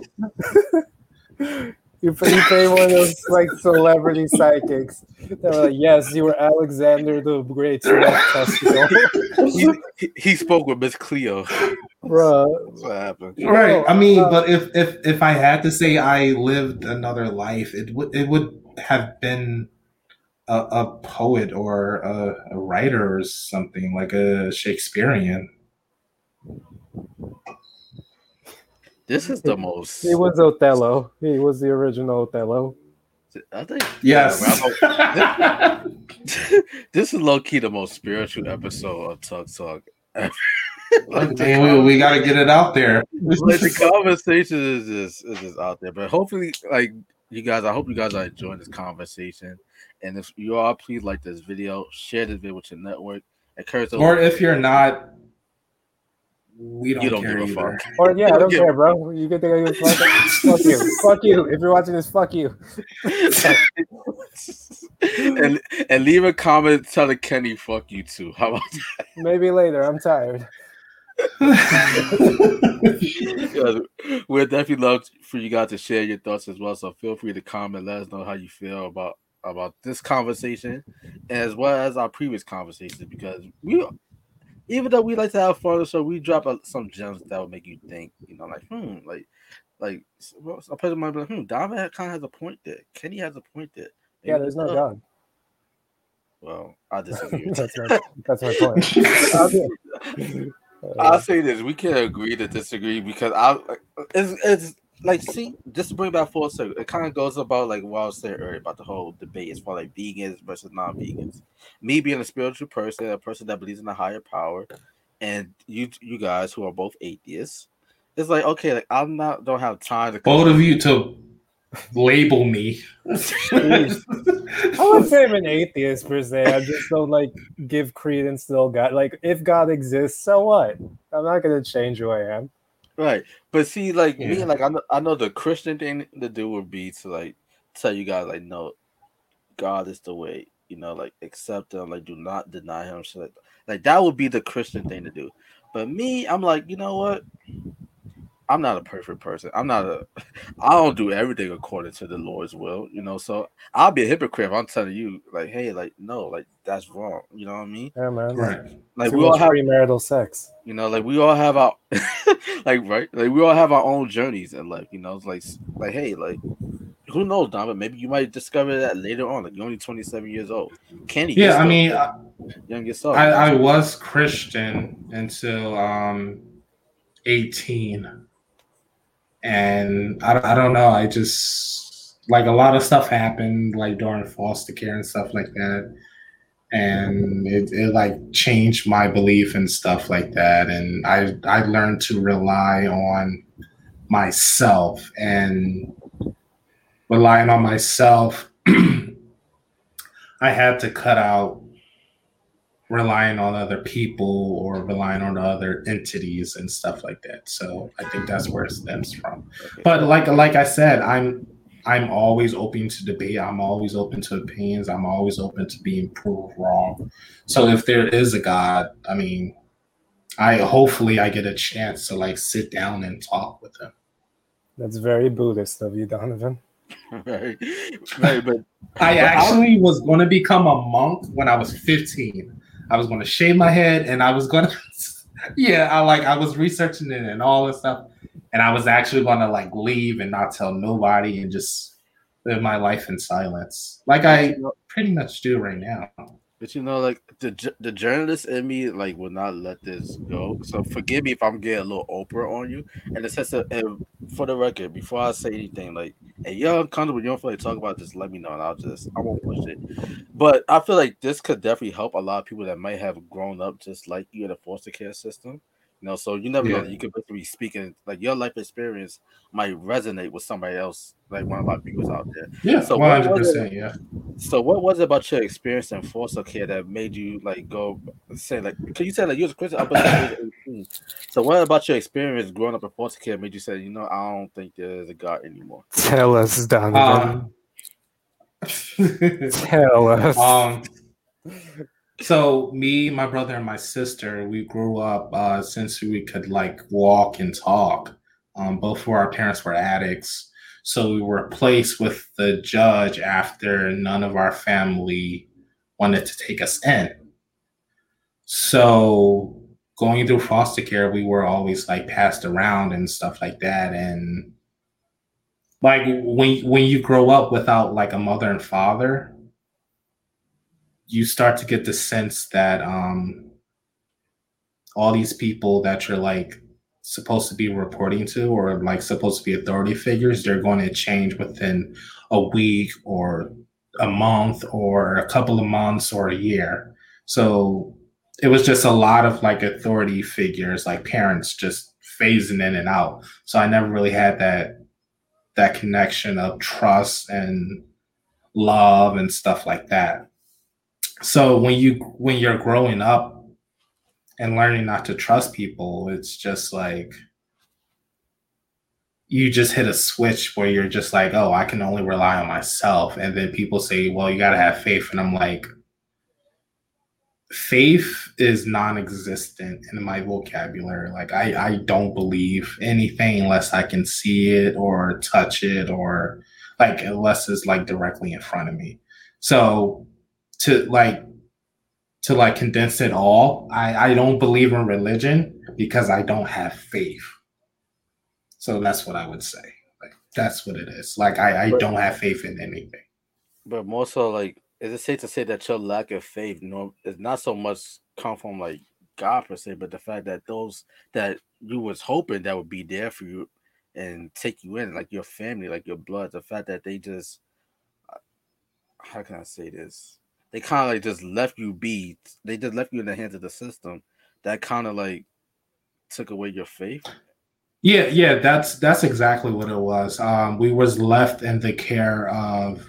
You pay, you pay one of those like celebrity psychics. They were like, "Yes, you were Alexander the Great." he, he, he spoke with Miss Cleo. bro." That's what happened. right. I mean, uh, but if if if I had to say I lived another life, it would it would have been a, a poet or a, a writer or something like a Shakespearean. This is the most. He was Othello. He was the original Othello. I think. Yes. Yeah, Rambo- this is low key the most spiritual episode of TUC Talk. like, oh, Damn, we, we got to get it out there. like the conversation is just is just out there. But hopefully, like you guys, I hope you guys are enjoying this conversation. And if you all please like this video, share this video with your network. Encourage those. Or if you're not, we don't, You don't care give a either. Or yeah, I don't care, bro. You can think I give fuck. fuck you, fuck you. If you're watching this, fuck you. and and leave a comment telling Kenny fuck you too. How about that? Maybe later. I'm tired. that? We'd definitely love for you guys to share your thoughts as well. So feel free to comment, let us know how you feel about about this conversation as well as our previous conversations because we even though we like to have fun, so we drop a, some gems that will make you think. You know, like hmm, like like well, a person might be like, hmm, Donovan kind of has a point there. Kenny has a point there. Maybe Yeah, there's no uh, God. Well, I disagree. that's, that. my, that's my point. I'll say this: we can agree to disagree because I it's it's like see just to bring back full circle. It kind of goes about like what I was saying earlier about the whole debate as far like vegans versus non-vegans. Me being a spiritual person, a person that believes in a higher power, and you you guys who are both atheists, it's like okay, like I'm not don't have time to Both of you to label me. I wouldn't say I'm an atheist per se. I just don't like give credence to all God. Like, if God exists, so what? I'm not gonna change who I am. Right. But see, like me, like I know, I know the Christian thing to do would be to like tell you guys, like, no, God is the way. You know, like accept him, like do not deny him. So like, like that would be the Christian thing to do. But me, I'm like, you know what? I'm not a perfect person. I'm not a. I don't do everything according to the Lord's will. You know, so I'll be a hypocrite if I'm telling you, like, hey, like, no, like that's wrong. You know what I mean? Yeah, man. right. Like Too we all much have premarital sex. you know, like we all have our like right, like we all have our own journeys in life. You know, it's like like hey, like who knows, Don? But maybe you might discover that later on. Like you're only 27 years old. Kenny, you're Yeah, I still mean, I, young yourself. I, I was Christian until um 18. And I, I don't know, I just like a lot of stuff happened like during foster care and stuff like that. And it, it like changed my belief and stuff like that. And I I learned to rely on myself and relying on myself I had to cut out relying on other people or relying on other entities and stuff like that. So I think that's where it stems from. But like like I said, I'm I'm always open to debate. I'm always open to opinions. I'm always open to being proved wrong. So if there is a God, I mean, I hopefully I get a chance to like sit down and talk with him. That's very Buddhist of you, Donovan. right, right, But I- actually was going to become a monk when I was 15. I was going to shave my head and I was going to, yeah, I like, I was researching it and all this stuff. And I was actually going to like leave and not tell nobody and just live my life in silence, like I pretty much do right now. But you know, like the the journalist in me, like will not let this go. So forgive me if I'm getting a little Oprah on you. And it says and for the record, before I say anything, like, hey, you're uncomfortable, you don't feel like talk about this, let me know, and I'll just I won't push it. But I feel like this could definitely help a lot of people that might have grown up just like you in a foster care system. You know, so you never know. You could basically be speaking like your life experience might resonate with somebody else, like one of our viewers out there. Yeah, So what was 100%. Yeah. So what was it about your experience in foster care that made you like go say like can you say like you was a Christian up until 18? So what about your experience growing up in foster care made you say, you know, I don't think there's a God anymore? Tell us, Donovan. Um, Tell us. um so me my brother and my sister we grew up uh since we could like walk and talk. Um both of our parents were addicts. So we were placed with the judge after none of our family wanted to take us in. So going through foster care we were always like passed around and stuff like that. And like when when you grow up without like a mother and father you start to get the sense that um all these people that you're like supposed to be reporting to or like supposed to be authority figures they're going to change within a week or a month or a couple of months or a year. So it was just a lot of like authority figures like parents just phasing in and out. So i never really had that that connection of trust and love and stuff like that so when you when you're growing up and learning not to trust people it's just like you just hit a switch where you're just like oh i can only rely on myself. And then people say well you got to have faith. And i'm like faith is non-existent in my vocabulary. Like i i don't believe anything unless i can see it or touch it or like unless it's like directly in front of me. So to like to like condense it all, I, I don't believe in religion because I don't have faith. So that's what I would say. Like that's what it is. Like I, I but, don't have faith in anything. But more so like is it safe to say that your lack of faith no is not so much come from like God per se, but the fact that those that you was hoping that would be there for you and take you in, like your family, like your blood, the fact that they just uh, how can I say this? They kind of like just left you be. They just left you in the hands of the system. That kind of like took away your faith. Yeah, yeah, that's that's exactly what it was. Um, we was left in the care of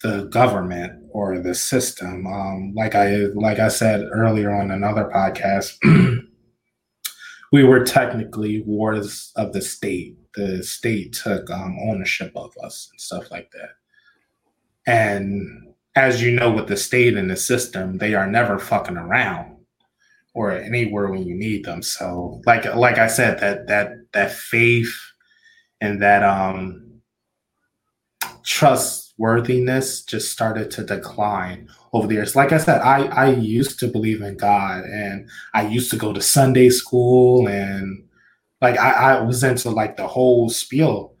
the government or the system. Um, like I like I said earlier on another podcast, we were technically wards of the state. The state took um, ownership of us and stuff like that. And as you know, with the state and the system, they are never fucking around or anywhere when you need them. So, like like I said, that that that faith and that um trustworthiness just started to decline over the years. Like I said, I I used to believe in God and I used to go to Sunday school and like I, I was into like the whole spiel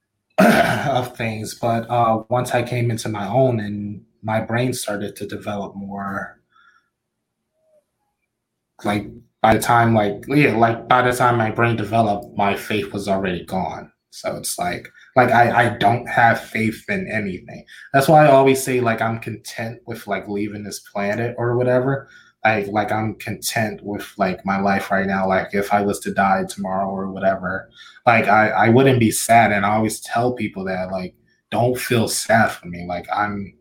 of things. But uh once I came into my own and my brain started to develop more like by the time like yeah, like by the time my brain developed, my faith was already gone. So it's like like I, I don't have faith in anything. That's why I always say like I'm content with like leaving this planet or whatever. Like like I'm content with like my life right now. Like if I was to die tomorrow or whatever, like I, I wouldn't be sad. And I always tell people that like don't feel sad for me. Like I'm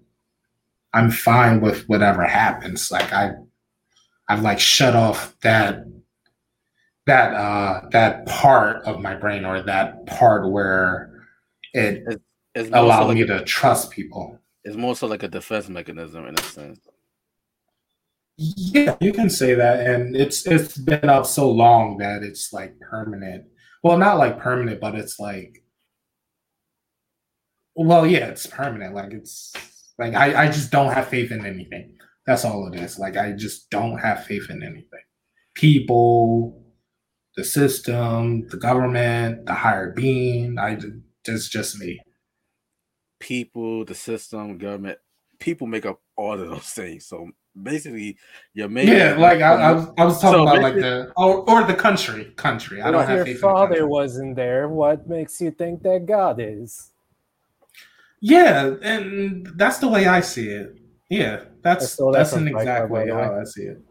I'm fine with whatever happens. Like I I've like shut off that that uh that part of my brain or that part where it it's, it's allowed like me a, to trust people. It's more so like a defense mechanism in a sense. Yeah, you can say that, and it's it's been up so long that it's like permanent. Well, not like permanent, but it's like, well, yeah, it's permanent. Like it's like I I just don't have faith in anything. That's all it is. Like I just don't have faith in anything. People, the system, the government, the higher being. I it's just me. People, the system, government, people make up all of those things. So basically, you're making. Yeah, like I, I, was, I was talking so about like the or, or the country, country. I don't have faith. your father wasn't there. What makes you think that God is? Yeah, and that's the way I see it. Yeah, that's that's, that's an exact way how I see it.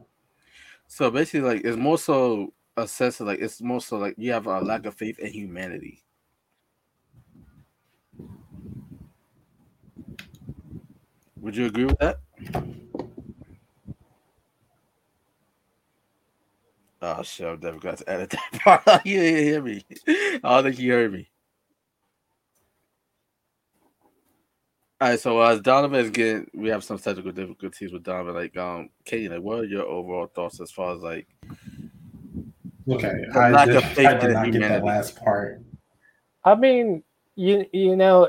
So basically, like it's more so a sense of like it's more so like you have a lack of faith in humanity. Would you agree with that? Oh shit, I'm never going to edit that part. you didn't hear me. I don't think you heard me. All right, so as Donovan is getting, we have some technical difficulties with Donovan. Like, um, Katie, like, what are your overall thoughts as far as like? Okay, I did, I did not get that last part. I mean, you you know,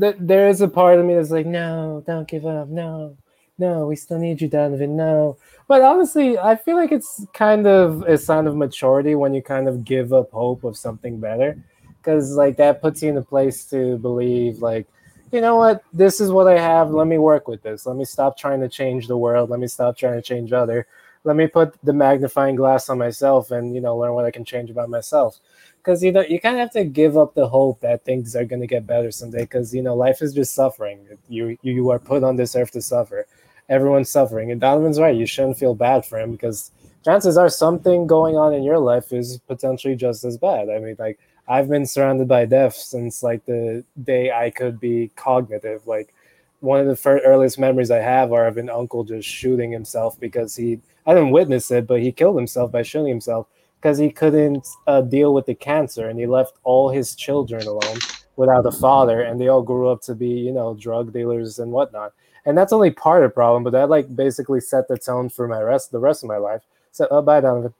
th- there is a part of me that's like, no, don't give up, no, no, we still need you, Donovan, no. But honestly, I feel like it's kind of a sign of maturity when you kind of give up hope of something better, because like that puts you in a place to believe, like, you know what, this is what I have. Let me work with this. Let me stop trying to change the world. Let me stop trying to change other. Let me put the magnifying glass on myself and you know learn what I can change about myself because you know you kind of have to give up the hope that things are going to get better someday because you know life is just suffering you you are put on this earth to suffer everyone's suffering and donovan's right you shouldn't feel bad for him because chances are something going on in your life is potentially just as bad i mean like i've been surrounded by death since like the day i could be cognitive. Like one of the first earliest memories i have are of an uncle just shooting himself because he i didn't witness it but he killed himself by shooting himself because he couldn't uh, deal with the cancer and he left all his children alone without a father and they all grew up to be you know drug dealers and whatnot. And that's only part of the problem but that like basically set the tone for my rest the rest of my life. So oh bye donovan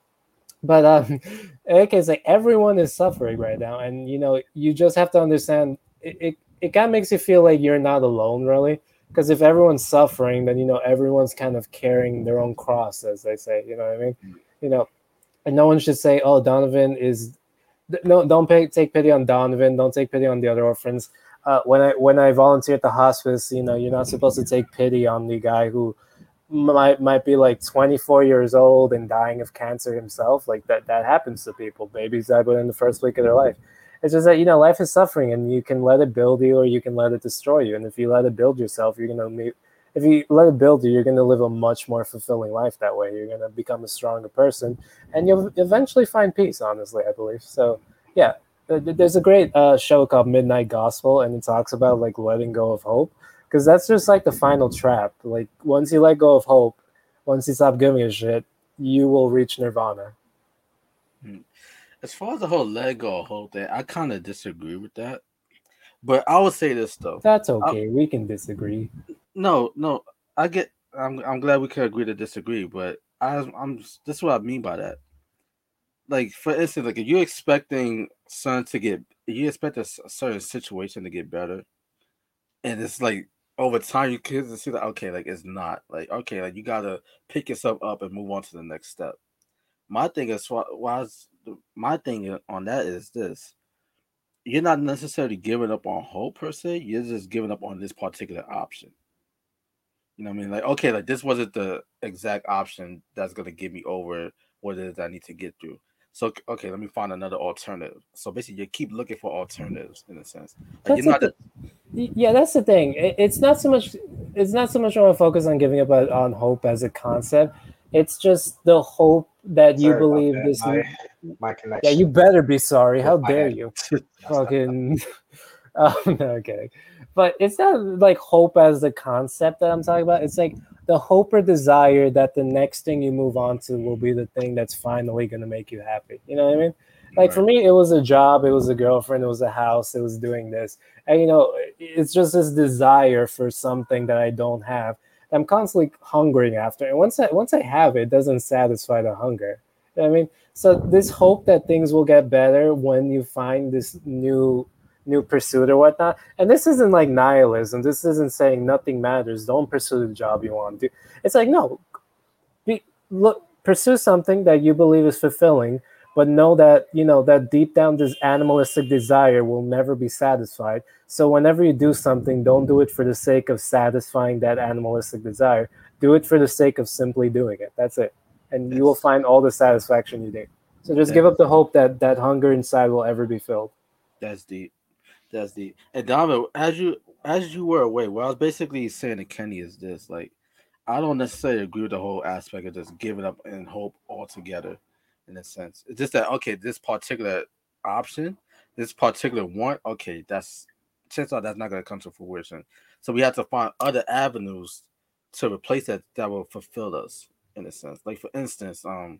but um okay it's like everyone is suffering right now and you know you just have to understand it, it, it kind of makes you feel like you're not alone really because if everyone's suffering then you know everyone's kind of carrying their own cross as they say you know what i mean mm. you know and no one should say oh donovan is no don't pay, take pity on donovan don't take pity on the other orphans uh, when i when i volunteer at the hospice you know you're not supposed to take pity on the guy who might might be like 24 years old and dying of cancer himself like that that happens to people. Babies die within the first week of their life. It's just that you know life is suffering and you can let it build you or you can let it destroy you. And if you let it build yourself you're gonna meet if you let it build you you're gonna live a much more fulfilling life that way. You're gonna become a stronger person and you'll eventually find peace honestly i believe. So yeah there's a great uh, show called midnight gospel and it talks about like letting go of hope because that's just like the final trap. Like once you let go of hope, once you stop giving a shit, you will reach nirvana. Hmm. As far as the whole let go of hope thing, I kind of disagree with that. But I would say this though. That's okay. I, we can disagree. No, no, I get. I'm I'm glad we can agree to disagree, but I, I'm. This is what I mean by that. Like for instance, like if you're expecting something to get, you expect a certain situation to get better, and it's like over time you can see that okay, like it's not like okay, like you gotta pick yourself up and move on to the next step. My thing is why my thing on that is this: you're not necessarily giving up on hope per se. You're just giving up on this particular option. You know what I mean? Like okay, like this wasn't the exact option that's gonna get me over what it is I need to get through. So okay, let me find another alternative. So basically, you keep looking for alternatives in a sense. Like that's the, yeah, that's the thing. It, it's not so much. It's not so much on a focus on giving up on hope as a concept. It's just the hope that sorry you believe that. this. My, my connection. Yeah, you better be sorry. How dare you? Fucking. oh no, okay. But it's not like hope as the concept that I'm talking about. It's like the hope or desire that the next thing you move on to will be the thing that's finally going to make you happy. You know what I mean? Like right. for me, it was a job, it was a girlfriend, it was a house, it was doing this. And you know, it's just this desire for something that I don't have. I'm constantly hungering after. And once I once I have it, it doesn't satisfy the hunger. You know I mean? So this hope that things will get better when you find this new new pursuit or whatnot. And this isn't like nihilism. This isn't saying nothing matters. Don't pursue the job you want to. do. It's like no, be, look, pursue something that you believe is fulfilling, but know that you know that deep down this animalistic desire will never be satisfied. So whenever you do something, don't do it for the sake of satisfying that animalistic desire. Do it for the sake of simply doing it. That's it, and yes. you will find all the satisfaction you need. So just give up the hope that that hunger inside will ever be filled. That's deep. That's the and Donovan, as you as you were away, what I was basically saying to Kenny is this: like, I don't necessarily agree with the whole aspect of just giving up and hope altogether. In a sense, it's just that okay, this particular option, this particular want, okay, that's chances are that's not going to come to fruition. So we have to find other avenues to replace that that will fulfill us in a sense. Like for instance, um,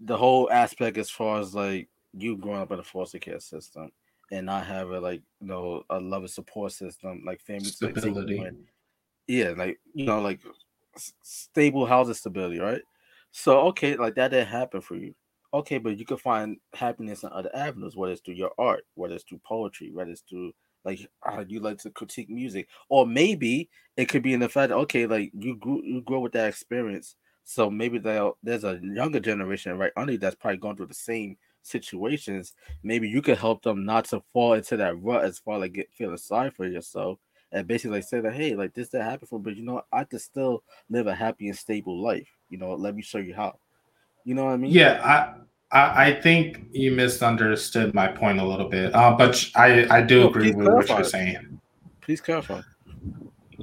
the whole aspect as far as like you growing up in a foster care system and not have a like you know a loving support system like family stability. Like, yeah, like you know, like stable housing stability, right? So okay, like that didn't happen for you. Okay, but you can find happiness in other avenues, whether it's through your art, whether it's through poetry, whether it's through like how you like to critique music, or maybe it could be in the fact that okay, like you grew you grow with that experience. So maybe there's a younger generation right under you that's probably going through the same situations, maybe you could help them not to fall into that rut as far as like get feeling sorry for yourself and basically like say that hey, like this that happened for, but you know I could still live a happy and stable life. You know, let me show you how. You know what I mean? Yeah, I. I, think you misunderstood my point a little bit, uh, but I, I do no, agree with what you're saying. Please clarify.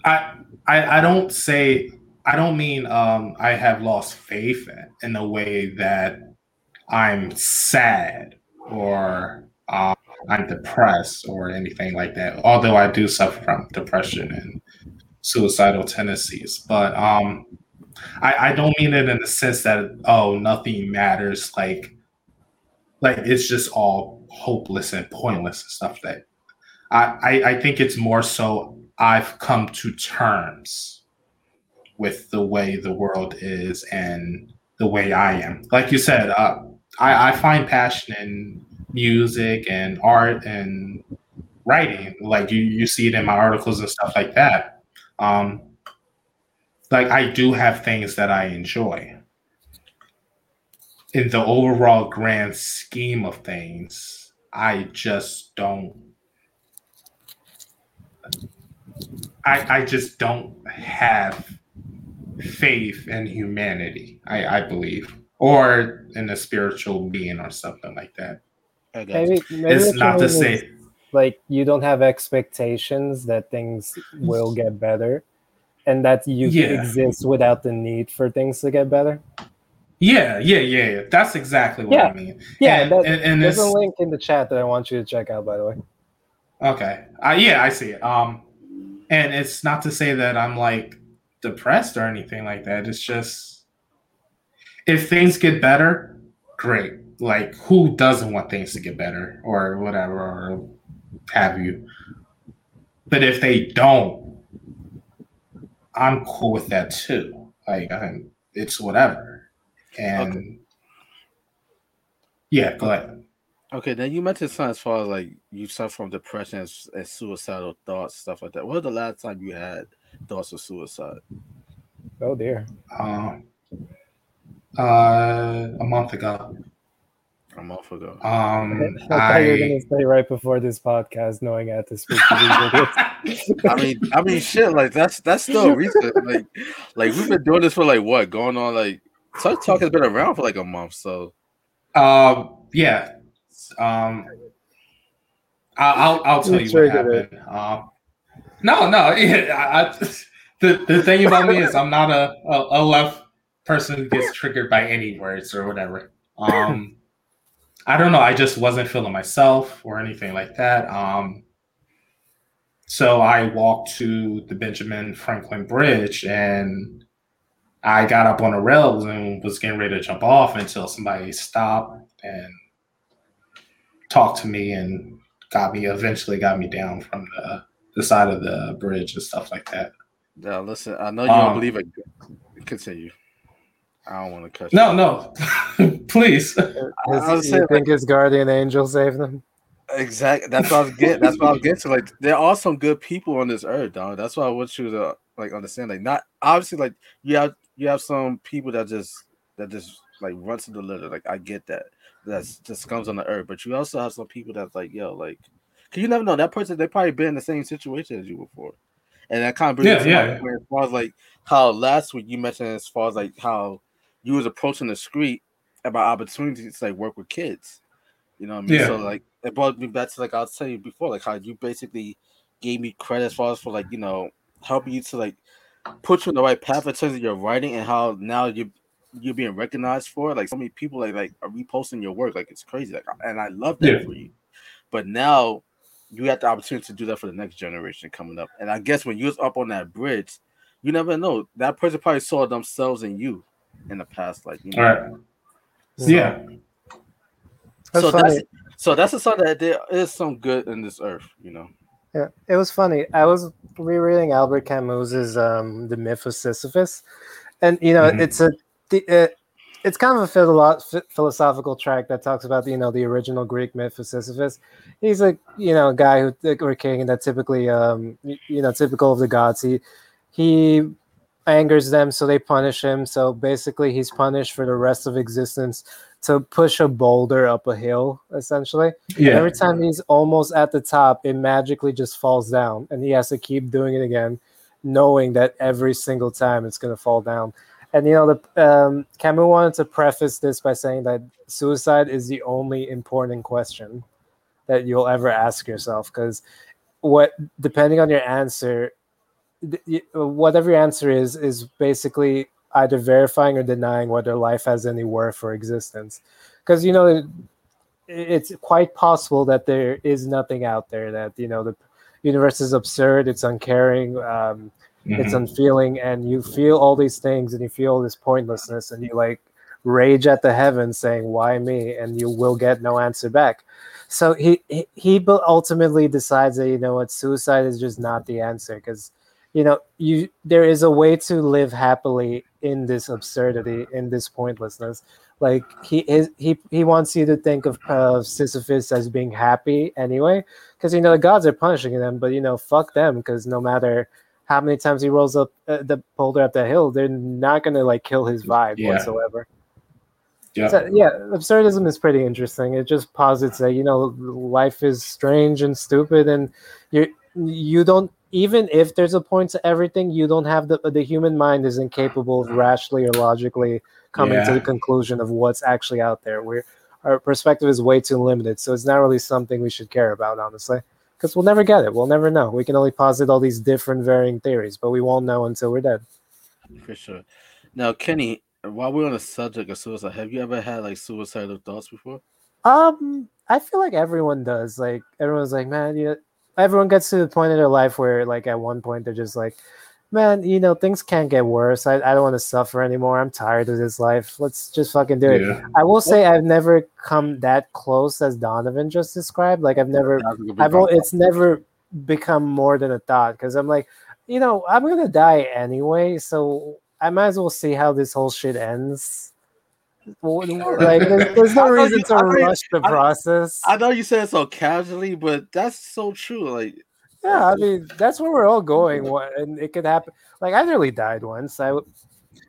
I, I I don't say I don't mean um, I have lost faith in the way that I'm sad or um, I'm depressed or anything like that. Although I do suffer from depression and suicidal tendencies, but um, I, I don't mean it in the sense that oh nothing matters, like like it's just all hopeless and pointless and stuff. That I, I, I think it's more so I've come to terms with the way the world is and the way I am. Like you said, uh, I, I find passion in music and art and writing. Like you, you see it in my articles and stuff like that. Um, like I do have things that I enjoy. In the overall grand scheme of things, I just don't. I I just don't have faith in humanity. I I believe, or in a spiritual being, or something like that. Maybe, maybe it's not to say like you don't have expectations that things will get better and that you Yeah. exist without the need for things to get better. Yeah, yeah, yeah, yeah. That's exactly what Yeah. I mean. Yeah, and, that- and, and There's a link in the chat that I want you to check out, by the way. okay. Uh, yeah, I see it. Um, and it's not to say that I'm like depressed or anything like that. It's just if things get better, great. Like who doesn't want things to get better or whatever or have you? But if they don't, I'm cool with that too. Like I, it's whatever. And Okay. yeah, go ahead. Okay, then you mentioned something as far as like you suffer from depression and, and suicidal thoughts, stuff like that. What was the last time you had thoughts of suicide? Oh dear. Um, uh, a month ago. A month ago. Um, I thought you were gonna say right before this podcast, knowing I had to speak to these idiots. I mean, I mean, shit. Like that's that's still recent. Like, like we've been doing this for like what going on? Like, TUC Talk has been around for like a month. So um, yeah. Um, I'll I'll, I'll tell You you what happened. Um, no, no. Yeah, I, I, the the thing about me is I'm not a, a a left person gets triggered by any words or whatever. Um, I don't know. I just wasn't feeling myself or anything like that. Um, so I walked to the Benjamin Franklin Bridge and I got up on the rails and was getting ready to jump off until somebody stopped and talked to me and got me eventually got me down from the, the side of the bridge and stuff like that. now listen. I know you Um, don't believe it. Continue. I don't want to cut. you. No, no, please. His- was you saying, think his guardian angel saved him? Exactly. That's what I was getting. That's what I was getting to. Like, there are some good people on this earth, dog. That's why I want you to like understand. Like, not obviously like you have you have some people that just that just like run to the litter. Like, I get that. That's just comes on the earth. But you also have some people that's like, yo, like, cause you never know that person. They probably been in the same situation as you before, and that kind of brings Yeah, me yeah, yeah. point as far as like how last week you mentioned as far as like how you was approaching the street about opportunities to like work with kids. You know what I mean? Yeah. So like it brought me back to like I was telling you before, like how you basically gave me credit as far as for like, you know, helping you to like put you in the right path in terms of your writing and how now you you're being recognized for it. Like so many people like like are reposting your work. Like it's crazy. Like and I love that Yeah. for you. But now you have the opportunity to do that for the next generation coming up. And I guess when you was up on that bridge, you never know. That person probably saw themselves in you in the past. Like you know, All right. Yeah. That's so funny. that's so that's a sign that there is some good in this earth, you know. Yeah, it was funny. I was rereading Albert Camus's um, "The Myth of Sisyphus," and you know, Mhm. it's a the- uh, it's kind of a philo- philosophical track that talks about you know the original Greek myth of Sisyphus. He's a you know a guy who or king that typically um you know typical of the gods. He he angers them, so they punish him. So basically, he's punished for the rest of existence to push a boulder up a hill, essentially. Yeah. Every time he's almost at the top, it magically just falls down, and he has to keep doing it again, knowing that every single time it's going to fall down. And you know, the um, Camus wanted to preface this by saying that suicide is the only important question that you'll ever ask yourself, because what, depending on your answer, whatever your answer is, is basically either verifying or denying whether life has any worth or existence. Because you know, it's quite possible that there is nothing out there that you know the universe is absurd it's uncaring um, it's Mhm. unfeeling and you feel all these things and you feel this pointlessness and you like rage at the heavens saying why me and you will get no answer back so he he, he ultimately decides that you know what suicide is just not the answer because you know you there is a way to live happily in this absurdity in this pointlessness like he is he he wants you to think of uh, sisyphus as being happy anyway because you know the gods are punishing them but you know fuck them because no matter how many times he rolls up uh, the boulder up the hill, they're not gonna like kill his vibe Yeah. whatsoever. Yeah. So, yeah, absurdism is pretty interesting. It just posits that you know life is strange and stupid, and you you don't even if there's a point to everything, you don't have the the human mind is incapable of rationally or logically coming to the conclusion of what's actually out there. We're our perspective is way too limited, so it's not really something we should care about, honestly, because we'll never get it. We'll never know. We can only posit all these different varying theories, but we won't know until we're dead. For sure. Now, Kenny, while we're on the subject of suicide, have you ever had like suicidal thoughts before? Um, I feel like everyone does. Like everyone's like, man, you. Everyone gets to the point in their life where, like, at one point they're just like, man, you know, things can't get worse. I, I don't want to suffer anymore. I'm tired of this life. Let's just fucking do it. Yeah. I will say I've never come that close as Donovan just described. Like I've never, That was a good I've it's never become more than a thought because I'm like, you know, I'm gonna die anyway, so I might as well see how this whole shit ends. Like, there's, there's no reason you- to I rush the I- process. I know you said it so casually, but that's so true. Like, Yeah, I mean that's where we're all going, wha- and it could happen. Like I nearly died once. I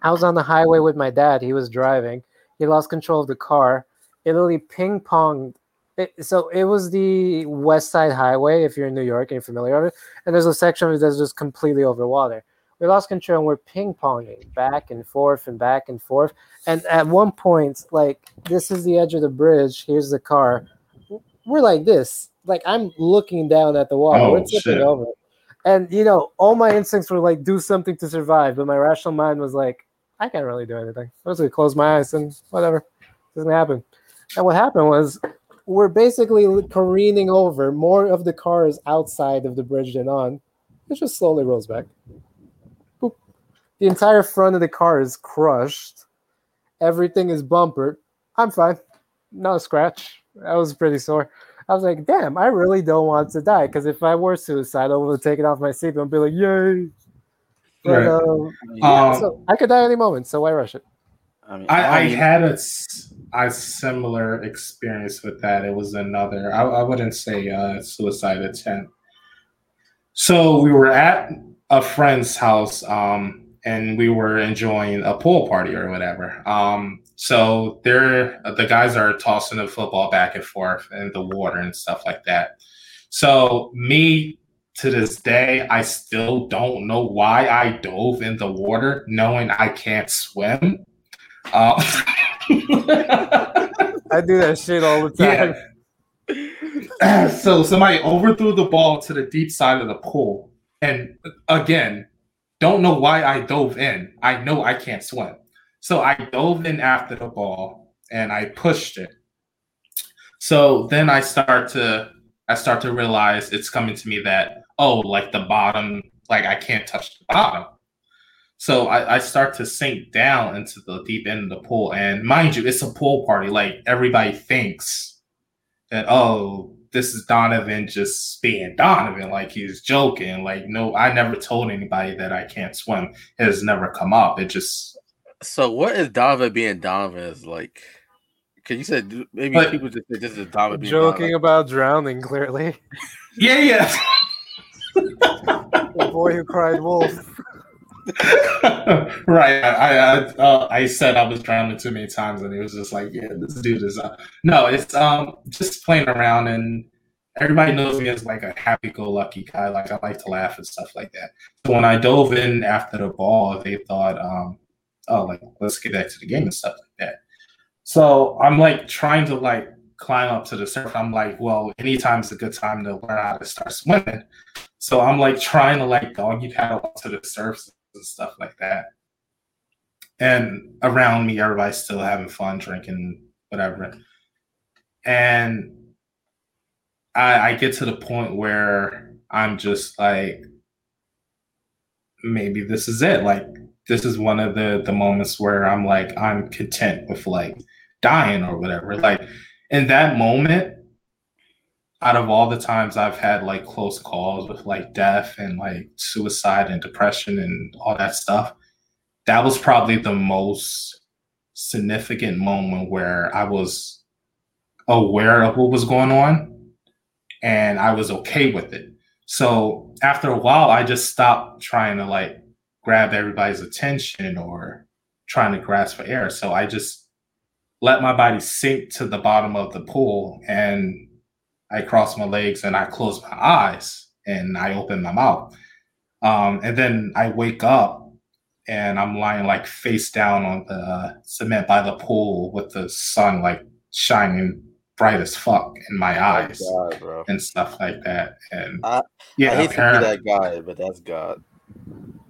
I was on the highway with my dad. He was driving. He lost control of the car. It literally ping ponged. It, so it was the West Side Highway. If you're in New York and you're familiar with it, and there's a section of it that's just completely over water. We lost control and we're ping ponging back and forth and back and forth. And at one point, like this is the edge of the bridge. Here's the car. We're like this. Like I'm looking down at the water. Oh, we're tipping shit. over. And you know, all my instincts were like, do something to survive. But my rational mind was like, I can't really do anything. I'm just gonna close my eyes and whatever. Doesn't happen. And what happened was we're basically careening over. More of the car is outside of the bridge than on. It just slowly rolls back. Boop. The entire front of the car is crushed. Everything is bumpered. I'm fine. No scratch. I was pretty sore. I was like, damn, I really don't want to die. Because if I were suicidal, I would take it off my seatbelt and be like, yay. But, Right. um, yeah, Um, so I could die any moment, so why rush it? I mean, I, I don't even- had a, s- a similar experience with that. It was another, I, I wouldn't say uh, suicide attempt. So we were at a friend's house um, and we were enjoying a pool party or whatever. Um, so they're, the guys are tossing the football back and forth in the water and stuff like that. So me to this day, I still don't know why I dove in the water knowing I can't swim. Um, I do that shit all the time. yeah. so somebody overthrew the ball to the deep side of the pool. And again, don't know why I dove in. I know I can't swim. So I dove in after the ball and I pushed it. So then I start to I start to realize it's coming to me that oh like the bottom like I can't touch the bottom. So I, I start to sink down into the deep end of the pool. And mind you, it's a pool party. Like everybody thinks that, oh, this is Donovan just being Donovan. Like he's joking. Like, no, I never told anybody that I can't swim. It has never come up. It just, So, what is Donovan being Donovan is like? Because you said maybe But- people just say this is Donovan being Joking Donovan. about drowning, clearly. yeah, yeah. The boy who cried wolf. right. I I, uh, I said I was drowning too many times, and he was just like, "Yeah, this dude is." Uh... No, it's um just playing around, and everybody knows me as like a happy-go-lucky guy. Like I like to laugh and stuff like that. So when I dove in after the ball, they thought, um, "Oh, like let's get back to the game and stuff like that." So I'm like trying to like climb up to the surface. I'm like, well, anytime's a good time to learn how to start swimming. So I'm like trying to like doggy paddle to the surface and stuff like that. And around me, everybody's still having fun, drinking, whatever. And I, I get to the point where I'm just like, maybe this is it. Like, this is one of the the moments where I'm like, I'm content with like dying or whatever. Like, in that moment, out of all the times I've had like close calls with like death and like suicide and depression and all that stuff, that was probably the most significant moment where I was aware of what was going on and I was okay with it. So after a while, I just stopped trying to like grab everybody's attention or trying to grasp for air. So I just let my body sink to the bottom of the pool and I cross my legs and I close my eyes and I open my mouth. Um, and then I wake up and I'm lying like face down on the cement by the pool with the sun like shining bright as fuck in my eyes God, and stuff like that. And I, yeah, I hate to be that guy, but that's God.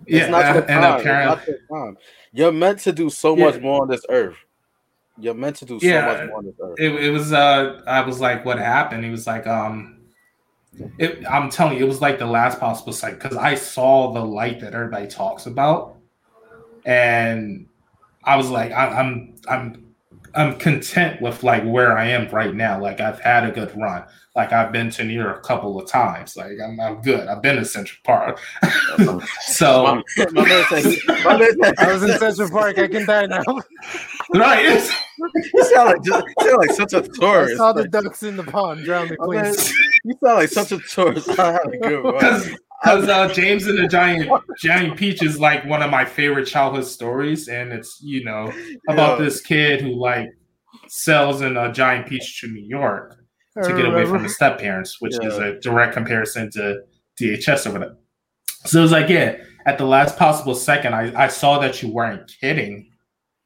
It's yeah, not and, and time. Apparently, not your time. You're meant to do so Yeah. much more on this earth. You're meant to do so much more on this earth. it, it was uh I was like, what happened? He was like, um it, I'm telling you, it was like the last possible sight because I saw the light that everybody talks about, and I was like, I, I'm I'm I'm content with like where I am right now. Like I've had a good run. Like I've been to New York a couple of times. Like I'm I'm good. I've been to Central Park. so my, my said, my said, I was in Central Park. I can die now. right, it's, you sound like just, you sound like such a I tourist. saw the ducks in the pond. Drown me, my you sound like such a tourist. I had a good run. because because uh, James and the Giant Giant Peach is like one of my favorite childhood stories, and it's you know about Yeah. this kid who like sells in a giant peach to New York I to get away from his step parents, which is a direct comparison to DHS over there. So it was like, yeah, at the last possible second, I, I saw that you weren't kidding.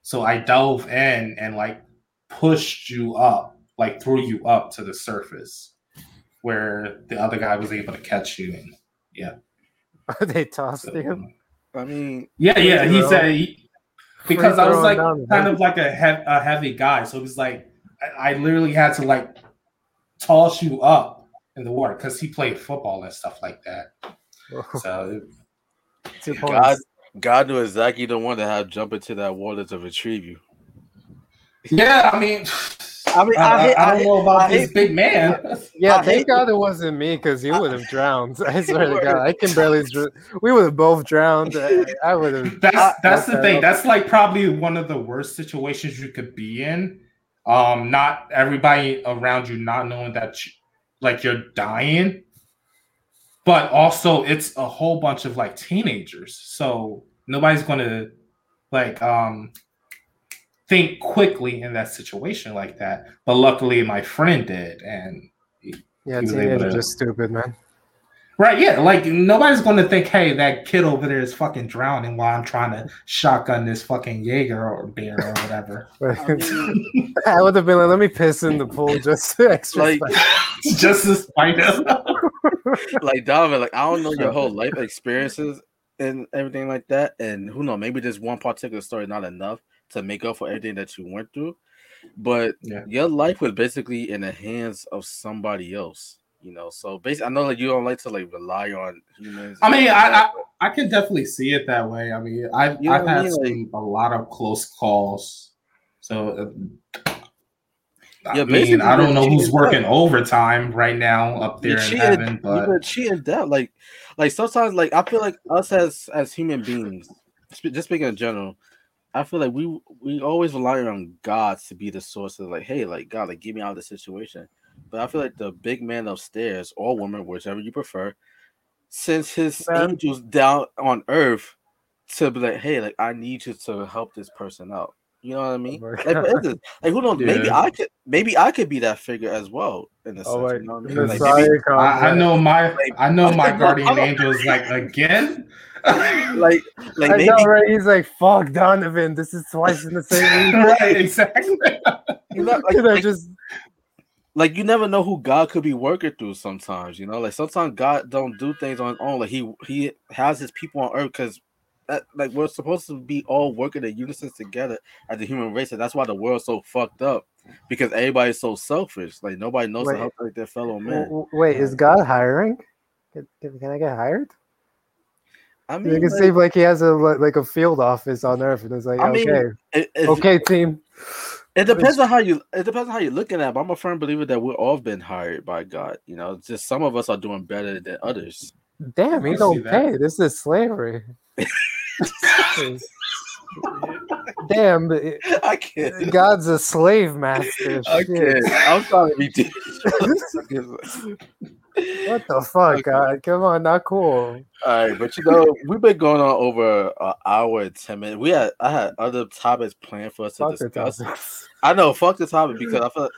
So I dove in and like pushed you up, like threw you up to the surface where the other guy was able to catch you. And they tossed so, him. Uh, I mean, yeah, yeah, he Free said he, because I was like down kind hill. of like a, he- a heavy guy, so it was like I, I literally had to like toss you up in the water because he played football and stuff like that. So Two God, points. God knew exactly the one that had to jump into that water to retrieve you. yeah, I mean, I mean, I, I, hate, I, I, don't hate, know about I this hate- big man. Yeah, I thank God it wasn't me because you would have drowned. I swear to God, I can barely. dr- We would have both drowned. I, I would have. That's that's the okay. thing. That's like probably one of the worst situations you could be in. Um, not everybody around you not knowing that you, like you're dying, but also it's a whole bunch of like teenagers. So nobody's gonna like um think quickly in that situation like that. But luckily my friend did and Yeah, He was able teenagers to- are just stupid, man. Right, yeah. Like nobody's gonna think, hey, that kid over there is fucking drowning while I'm trying to shotgun this fucking Jaeger or beer or whatever. I would have been like, let me piss in the pool just to extra. like, spice. Just to spite us. like Donovan, like I don't know your whole life experiences and everything like that, and who knows, maybe this one particular story not enough to make up for everything that you went through, but Yeah. your life was basically in the hands of somebody else, you know. So basically, I know that you don't like to like rely on humans. I mean, I, I I can definitely see it that way. I mean, I've You know I've what I had mean? some a lot of close calls. So uh, I mean, I don't know who's working overtime right now up there in heaven, but you're cheating that like like sometimes like I feel like us as as human beings, just speaking in general, I feel like we we always rely on God to be the source of like, hey, like God, like get me out of the situation. But I feel like the big man upstairs or woman, whichever you prefer, sends his angels down on earth to be like, hey, like I need you to help this person out. You know what I mean? my like, for God. like who knows? Maybe I could, maybe I could be that figure as well in a oh, sense. Oh, wait. you know what I mean? Like, maybe, I, I know my I know my guardian angel is like again. like, like I maybe, know, right? He's like, "Fuck, Donovan. This is twice in the same week." right, exactly. you know, like, I like, just like you never know who God could be working through. Sometimes, you know, like sometimes God don't do things on his own. Like he he has his people on earth because. That, like we're supposed to be all working in unison together as a human race, and that's why the world's so fucked up because everybody's so selfish. Like nobody knows Wait. to help like their fellow man. W- w- wait. Is God hiring? Can, can, can I get hired? I It mean, can like, seem like he has a like a field office on Earth, and it's like, I mean, okay, it, it, okay, team. It depends on how you. It depends on how you're looking at. it, But I'm a firm believer that we're all been hired by God. You know, just some of us are doing better than others. Damn, he don't that. pay. This is slavery. Damn, I can't. God's a slave master. I can't. I'm trying to be deep. What the fuck, God? Come on, not cool. All right, but you know, we've been going on over an hour and ten minutes. We had I had other topics planned for us to Fuck discuss. I know, fuck the topic because I feel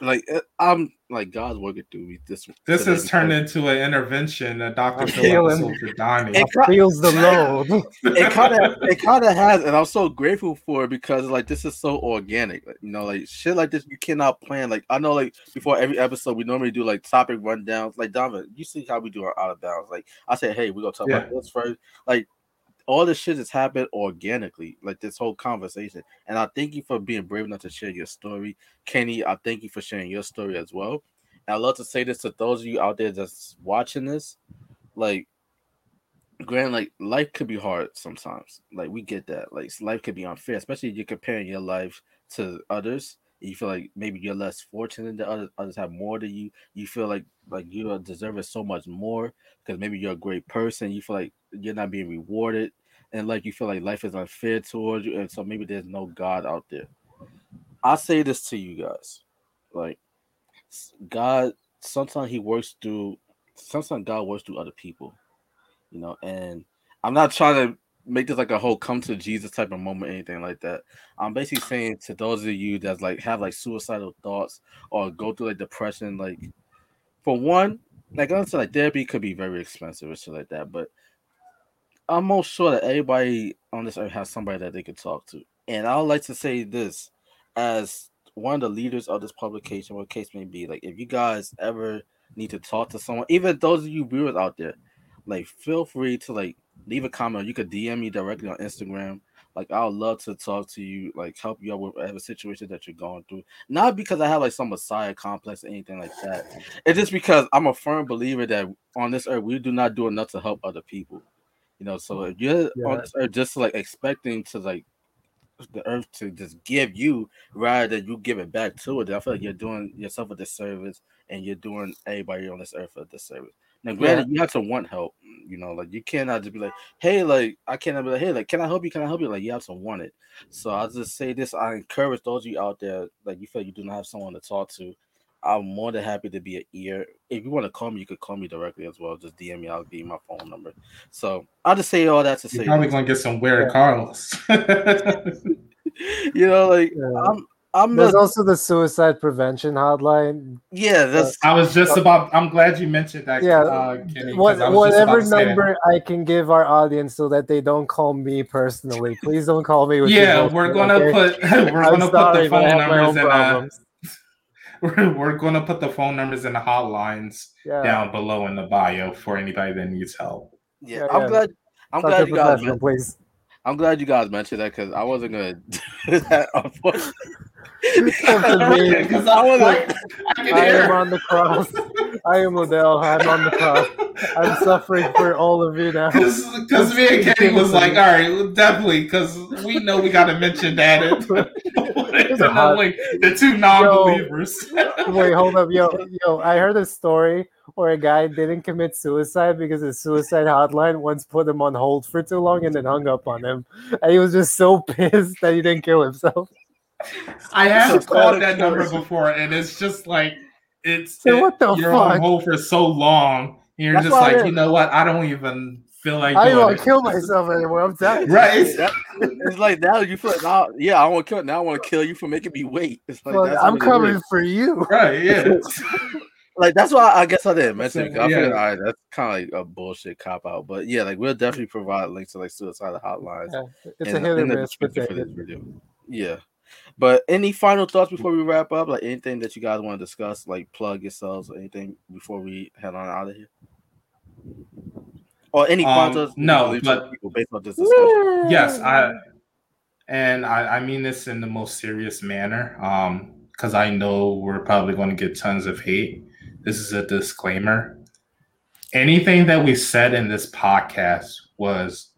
like uh, I'm like God's working through me. This This today has turned into an intervention, a Dr. Phil feeling- episode for Donnie. It ki- Feels the load. it kind of it kind of has, and I'm so grateful for it because like this is so organic. Like, you know, like shit like this you cannot plan. Like I know, like before every episode we normally do like topic rundowns. Like Donovan, you see how we do our out of bounds. Like I said, hey, we're gonna talk about this first. Like all this shit has happened organically, like this whole conversation. And I thank you for being brave enough to share your story. Kenny, I thank you for sharing your story as well. And I'd love to say this to those of you out there that's watching this. Like, Grant, like life could be hard sometimes. Like we get that. Like life could be unfair, especially if you're comparing your life to others. You feel like maybe you're less fortunate than others. Others have more than you. You feel like like you are deserving so much more because maybe you're a great person. You feel like you're not being rewarded, and like you feel like life is unfair towards you, and so maybe there's no God out there. I say this to you guys, like God. Sometimes He works through. Sometimes God works through other people, you know. And I'm not trying to make this like a whole come to Jesus type of moment, anything like that. I'm basically saying to those of you that's like have like suicidal thoughts or go through like depression, like for one, like I said, like therapy could be very expensive or shit like that, but I'm most sure that everybody on this earth has somebody that they could talk to. And I would like to say this as one of the leaders of this publication, what case may be, like if you guys ever need to talk to someone, even those of you viewers out there, like feel free to like leave a comment. You could DM me directly on Instagram. Like I would love to talk to you, like help you out with whatever situation that you're going through. Not because I have like some messiah complex or anything like that. It's just because I'm a firm believer that on this earth we do not do enough to help other people. You know, so mm. if you're on this earth just like expecting to like the earth to just give you rather than you give it back to it, then I feel like you're doing yourself a disservice and you're doing everybody on this earth a disservice. Now, granted, you have to want help. You know, like you cannot just be like, "Hey, like I cannot be like, hey, like can I help you? Can I help you?" Like you have to want it. So I'll just say this: I encourage those of you out there, like you feel you do not have someone to talk to. I'm more than happy to be an ear. If you want to call me, you could call me directly as well. Just DM me. I'll give you my phone number. So I'll just say all that to You're say, probably this. gonna get some weird Yeah. Carlos. you know, like Yeah. I'm, I'm There's not, also the suicide prevention hotline. yeah. That's I was just about. I'm glad you mentioned that. Yeah, uh, Kenny, 'cause What, I was just about whatever to that. number I can give our audience so that they don't call me personally. Please don't call me with Yeah, bullshit, we're gonna okay? put we're I'm gonna sorry, put the phone have my own numbers in uh, we're, we're gonna put the phone numbers and the hotlines Yeah, down below in the bio for anybody that needs help. yeah. Yeah, I'm yeah. glad. I'm talk glad you guys. please. I'm glad you guys mentioned that because I wasn't gonna do that. Unfortunately, Come to me. Because I was like, I, I am on the cross. I am Ladale. I'm on the cross. I'm suffering for all of you now. Because me and Kenny was like, all right, definitely, because we know we got to mention that. And like the two non-believers. Wait, hold up, yo, yo! I heard a story where a guy didn't commit suicide because his suicide hotline once put him on hold for too long and then hung up on him, and he was just so pissed that he didn't kill himself. I have So called that number before, and it's just like it's So it- what the you're fuck? on hold for so long. and You're That's just like, you know what? I don't even feel like I don't doing want to kill myself anymore. I'm tired. Right? That- it's like now you feel now. Yeah, I want to kill. Now I want to kill you for making me wait. It's like Fuck, I'm coming for you. Right? Yeah. Like that's why I guess I didn't mention it. 'cause I Yeah. figured, all right, that's kind of like a bullshit cop out. But yeah, like we'll definitely provide links to like suicide hotlines. Yeah, it's in- a hit or miss, for this video. Yeah. But any final thoughts before we wrap up? Like anything that you guys want to discuss, like plug yourselves or anything before we head on out of here? Or any Um, final thoughts? no, wanna leave to the but- based on this discussion. yes, I and I, I mean this in the most serious manner. Um, because I know we're probably going to get tons of hate. This is a disclaimer. Anything that we said in this podcast was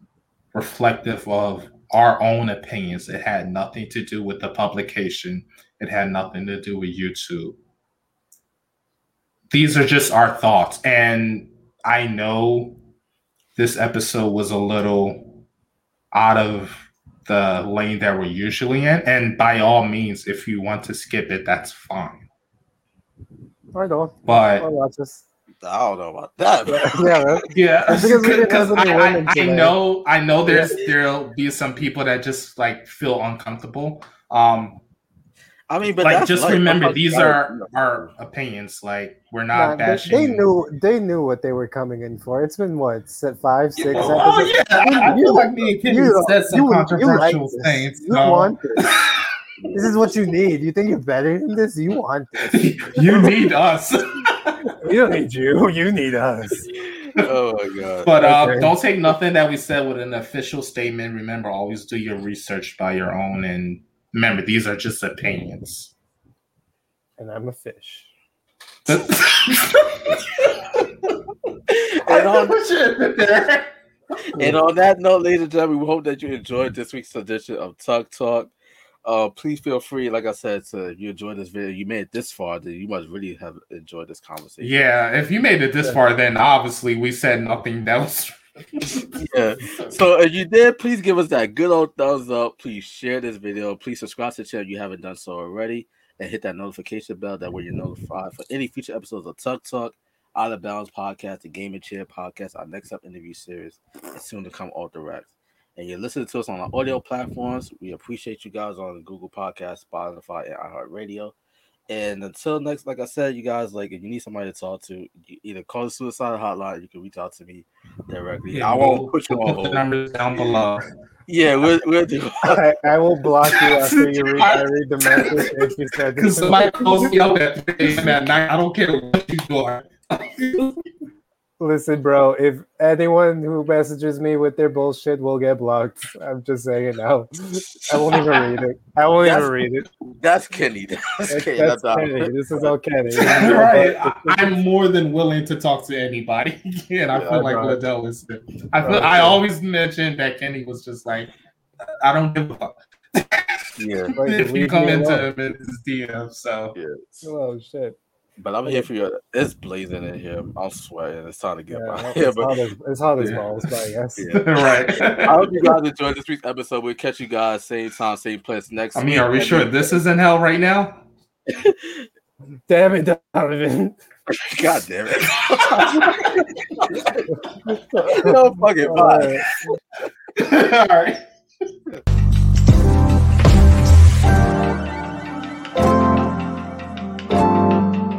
reflective of our own opinions. It had nothing to do with the publication. It had nothing to do with YouTube. These are just our thoughts. And I know this episode was a little out of the lane that we're usually in. And by all means, if you want to skip it, that's fine. I know. But I'll watch this. I don't know about that. yeah, yeah. Because we didn't have Because any I, I, I know, I know. There's there'll be some people that just like feel uncomfortable. Um, I mean, but like just life. remember these like, are our opinions. Like we're not they, bashing. they knew they knew what they were coming in for. It's been what se- five, six Oh episodes. yeah, I, I feel like me and Kenny You- said some you- you controversial like this. things. You so- want this. This is what you need. You think you're better than this? You want this. you need us. We don't need you. You need us. oh my god. But uh, Okay. don't take nothing that we said with an official statement. Remember, always do your research by your own. And remember, these are just opinions. And I'm a fish. and on, and on that note, ladies and gentlemen, we hope that you enjoyed this week's edition of TUC Talk. Uh, please feel free, like I said, to if you enjoyed this video, you made it this far, then you must really have enjoyed this conversation. Yeah, if you made it this far, then obviously we said nothing that was. yeah. So if you did, please give us that good old thumbs up. Please share this video. Please subscribe to the channel if you haven't done so already. And hit that notification bell that way you're notified for any future episodes of TUC Talk, Out of Bounds Podcast, the Gaming Chair Podcast, our next up interview series, and soon to come all direct. And you're listening to us on our audio platforms. We appreciate you guys on Google Podcast, Spotify, and iHeartRadio. And until next, like I said, you guys like if you need somebody to talk to, you either call the suicide hotline, you can reach out to me directly. Yeah, I won't put you on the hold. numbers down below. Yeah, we'll, we'll do. I, I will block you after you read, I read the message if you said Because this. somebody calls me up at 3 a.m. at night. I don't care what you do. Listen, bro, if anyone who messages me with their bullshit will get blocked, I'm just saying it now. I won't even read it. I won't That's- even read it. That's Kenny. That's That's, Kenny. that's That's Kenny. This is all Kenny. right. I, I'm more than willing to talk to anybody. and I Yeah, feel like bro. Ladale is. I feel, Bro, I always mentioned that Kenny was just like, I don't give a fuck. yeah. Like, if you come into him in his DM, so Yeah. Oh shit! But I'm here for you. It's blazing in here. I'm sweating. It's time to get yeah, out here. It's, hot as, it's hot as yeah. balls, but. Yeah. right. I hope you guys enjoyed this week's episode. We'll catch you guys same time, same place next I mean, week. are we sure this is in hell right now? damn it, Donovan. God damn it. no, fuck it. Bye. All right.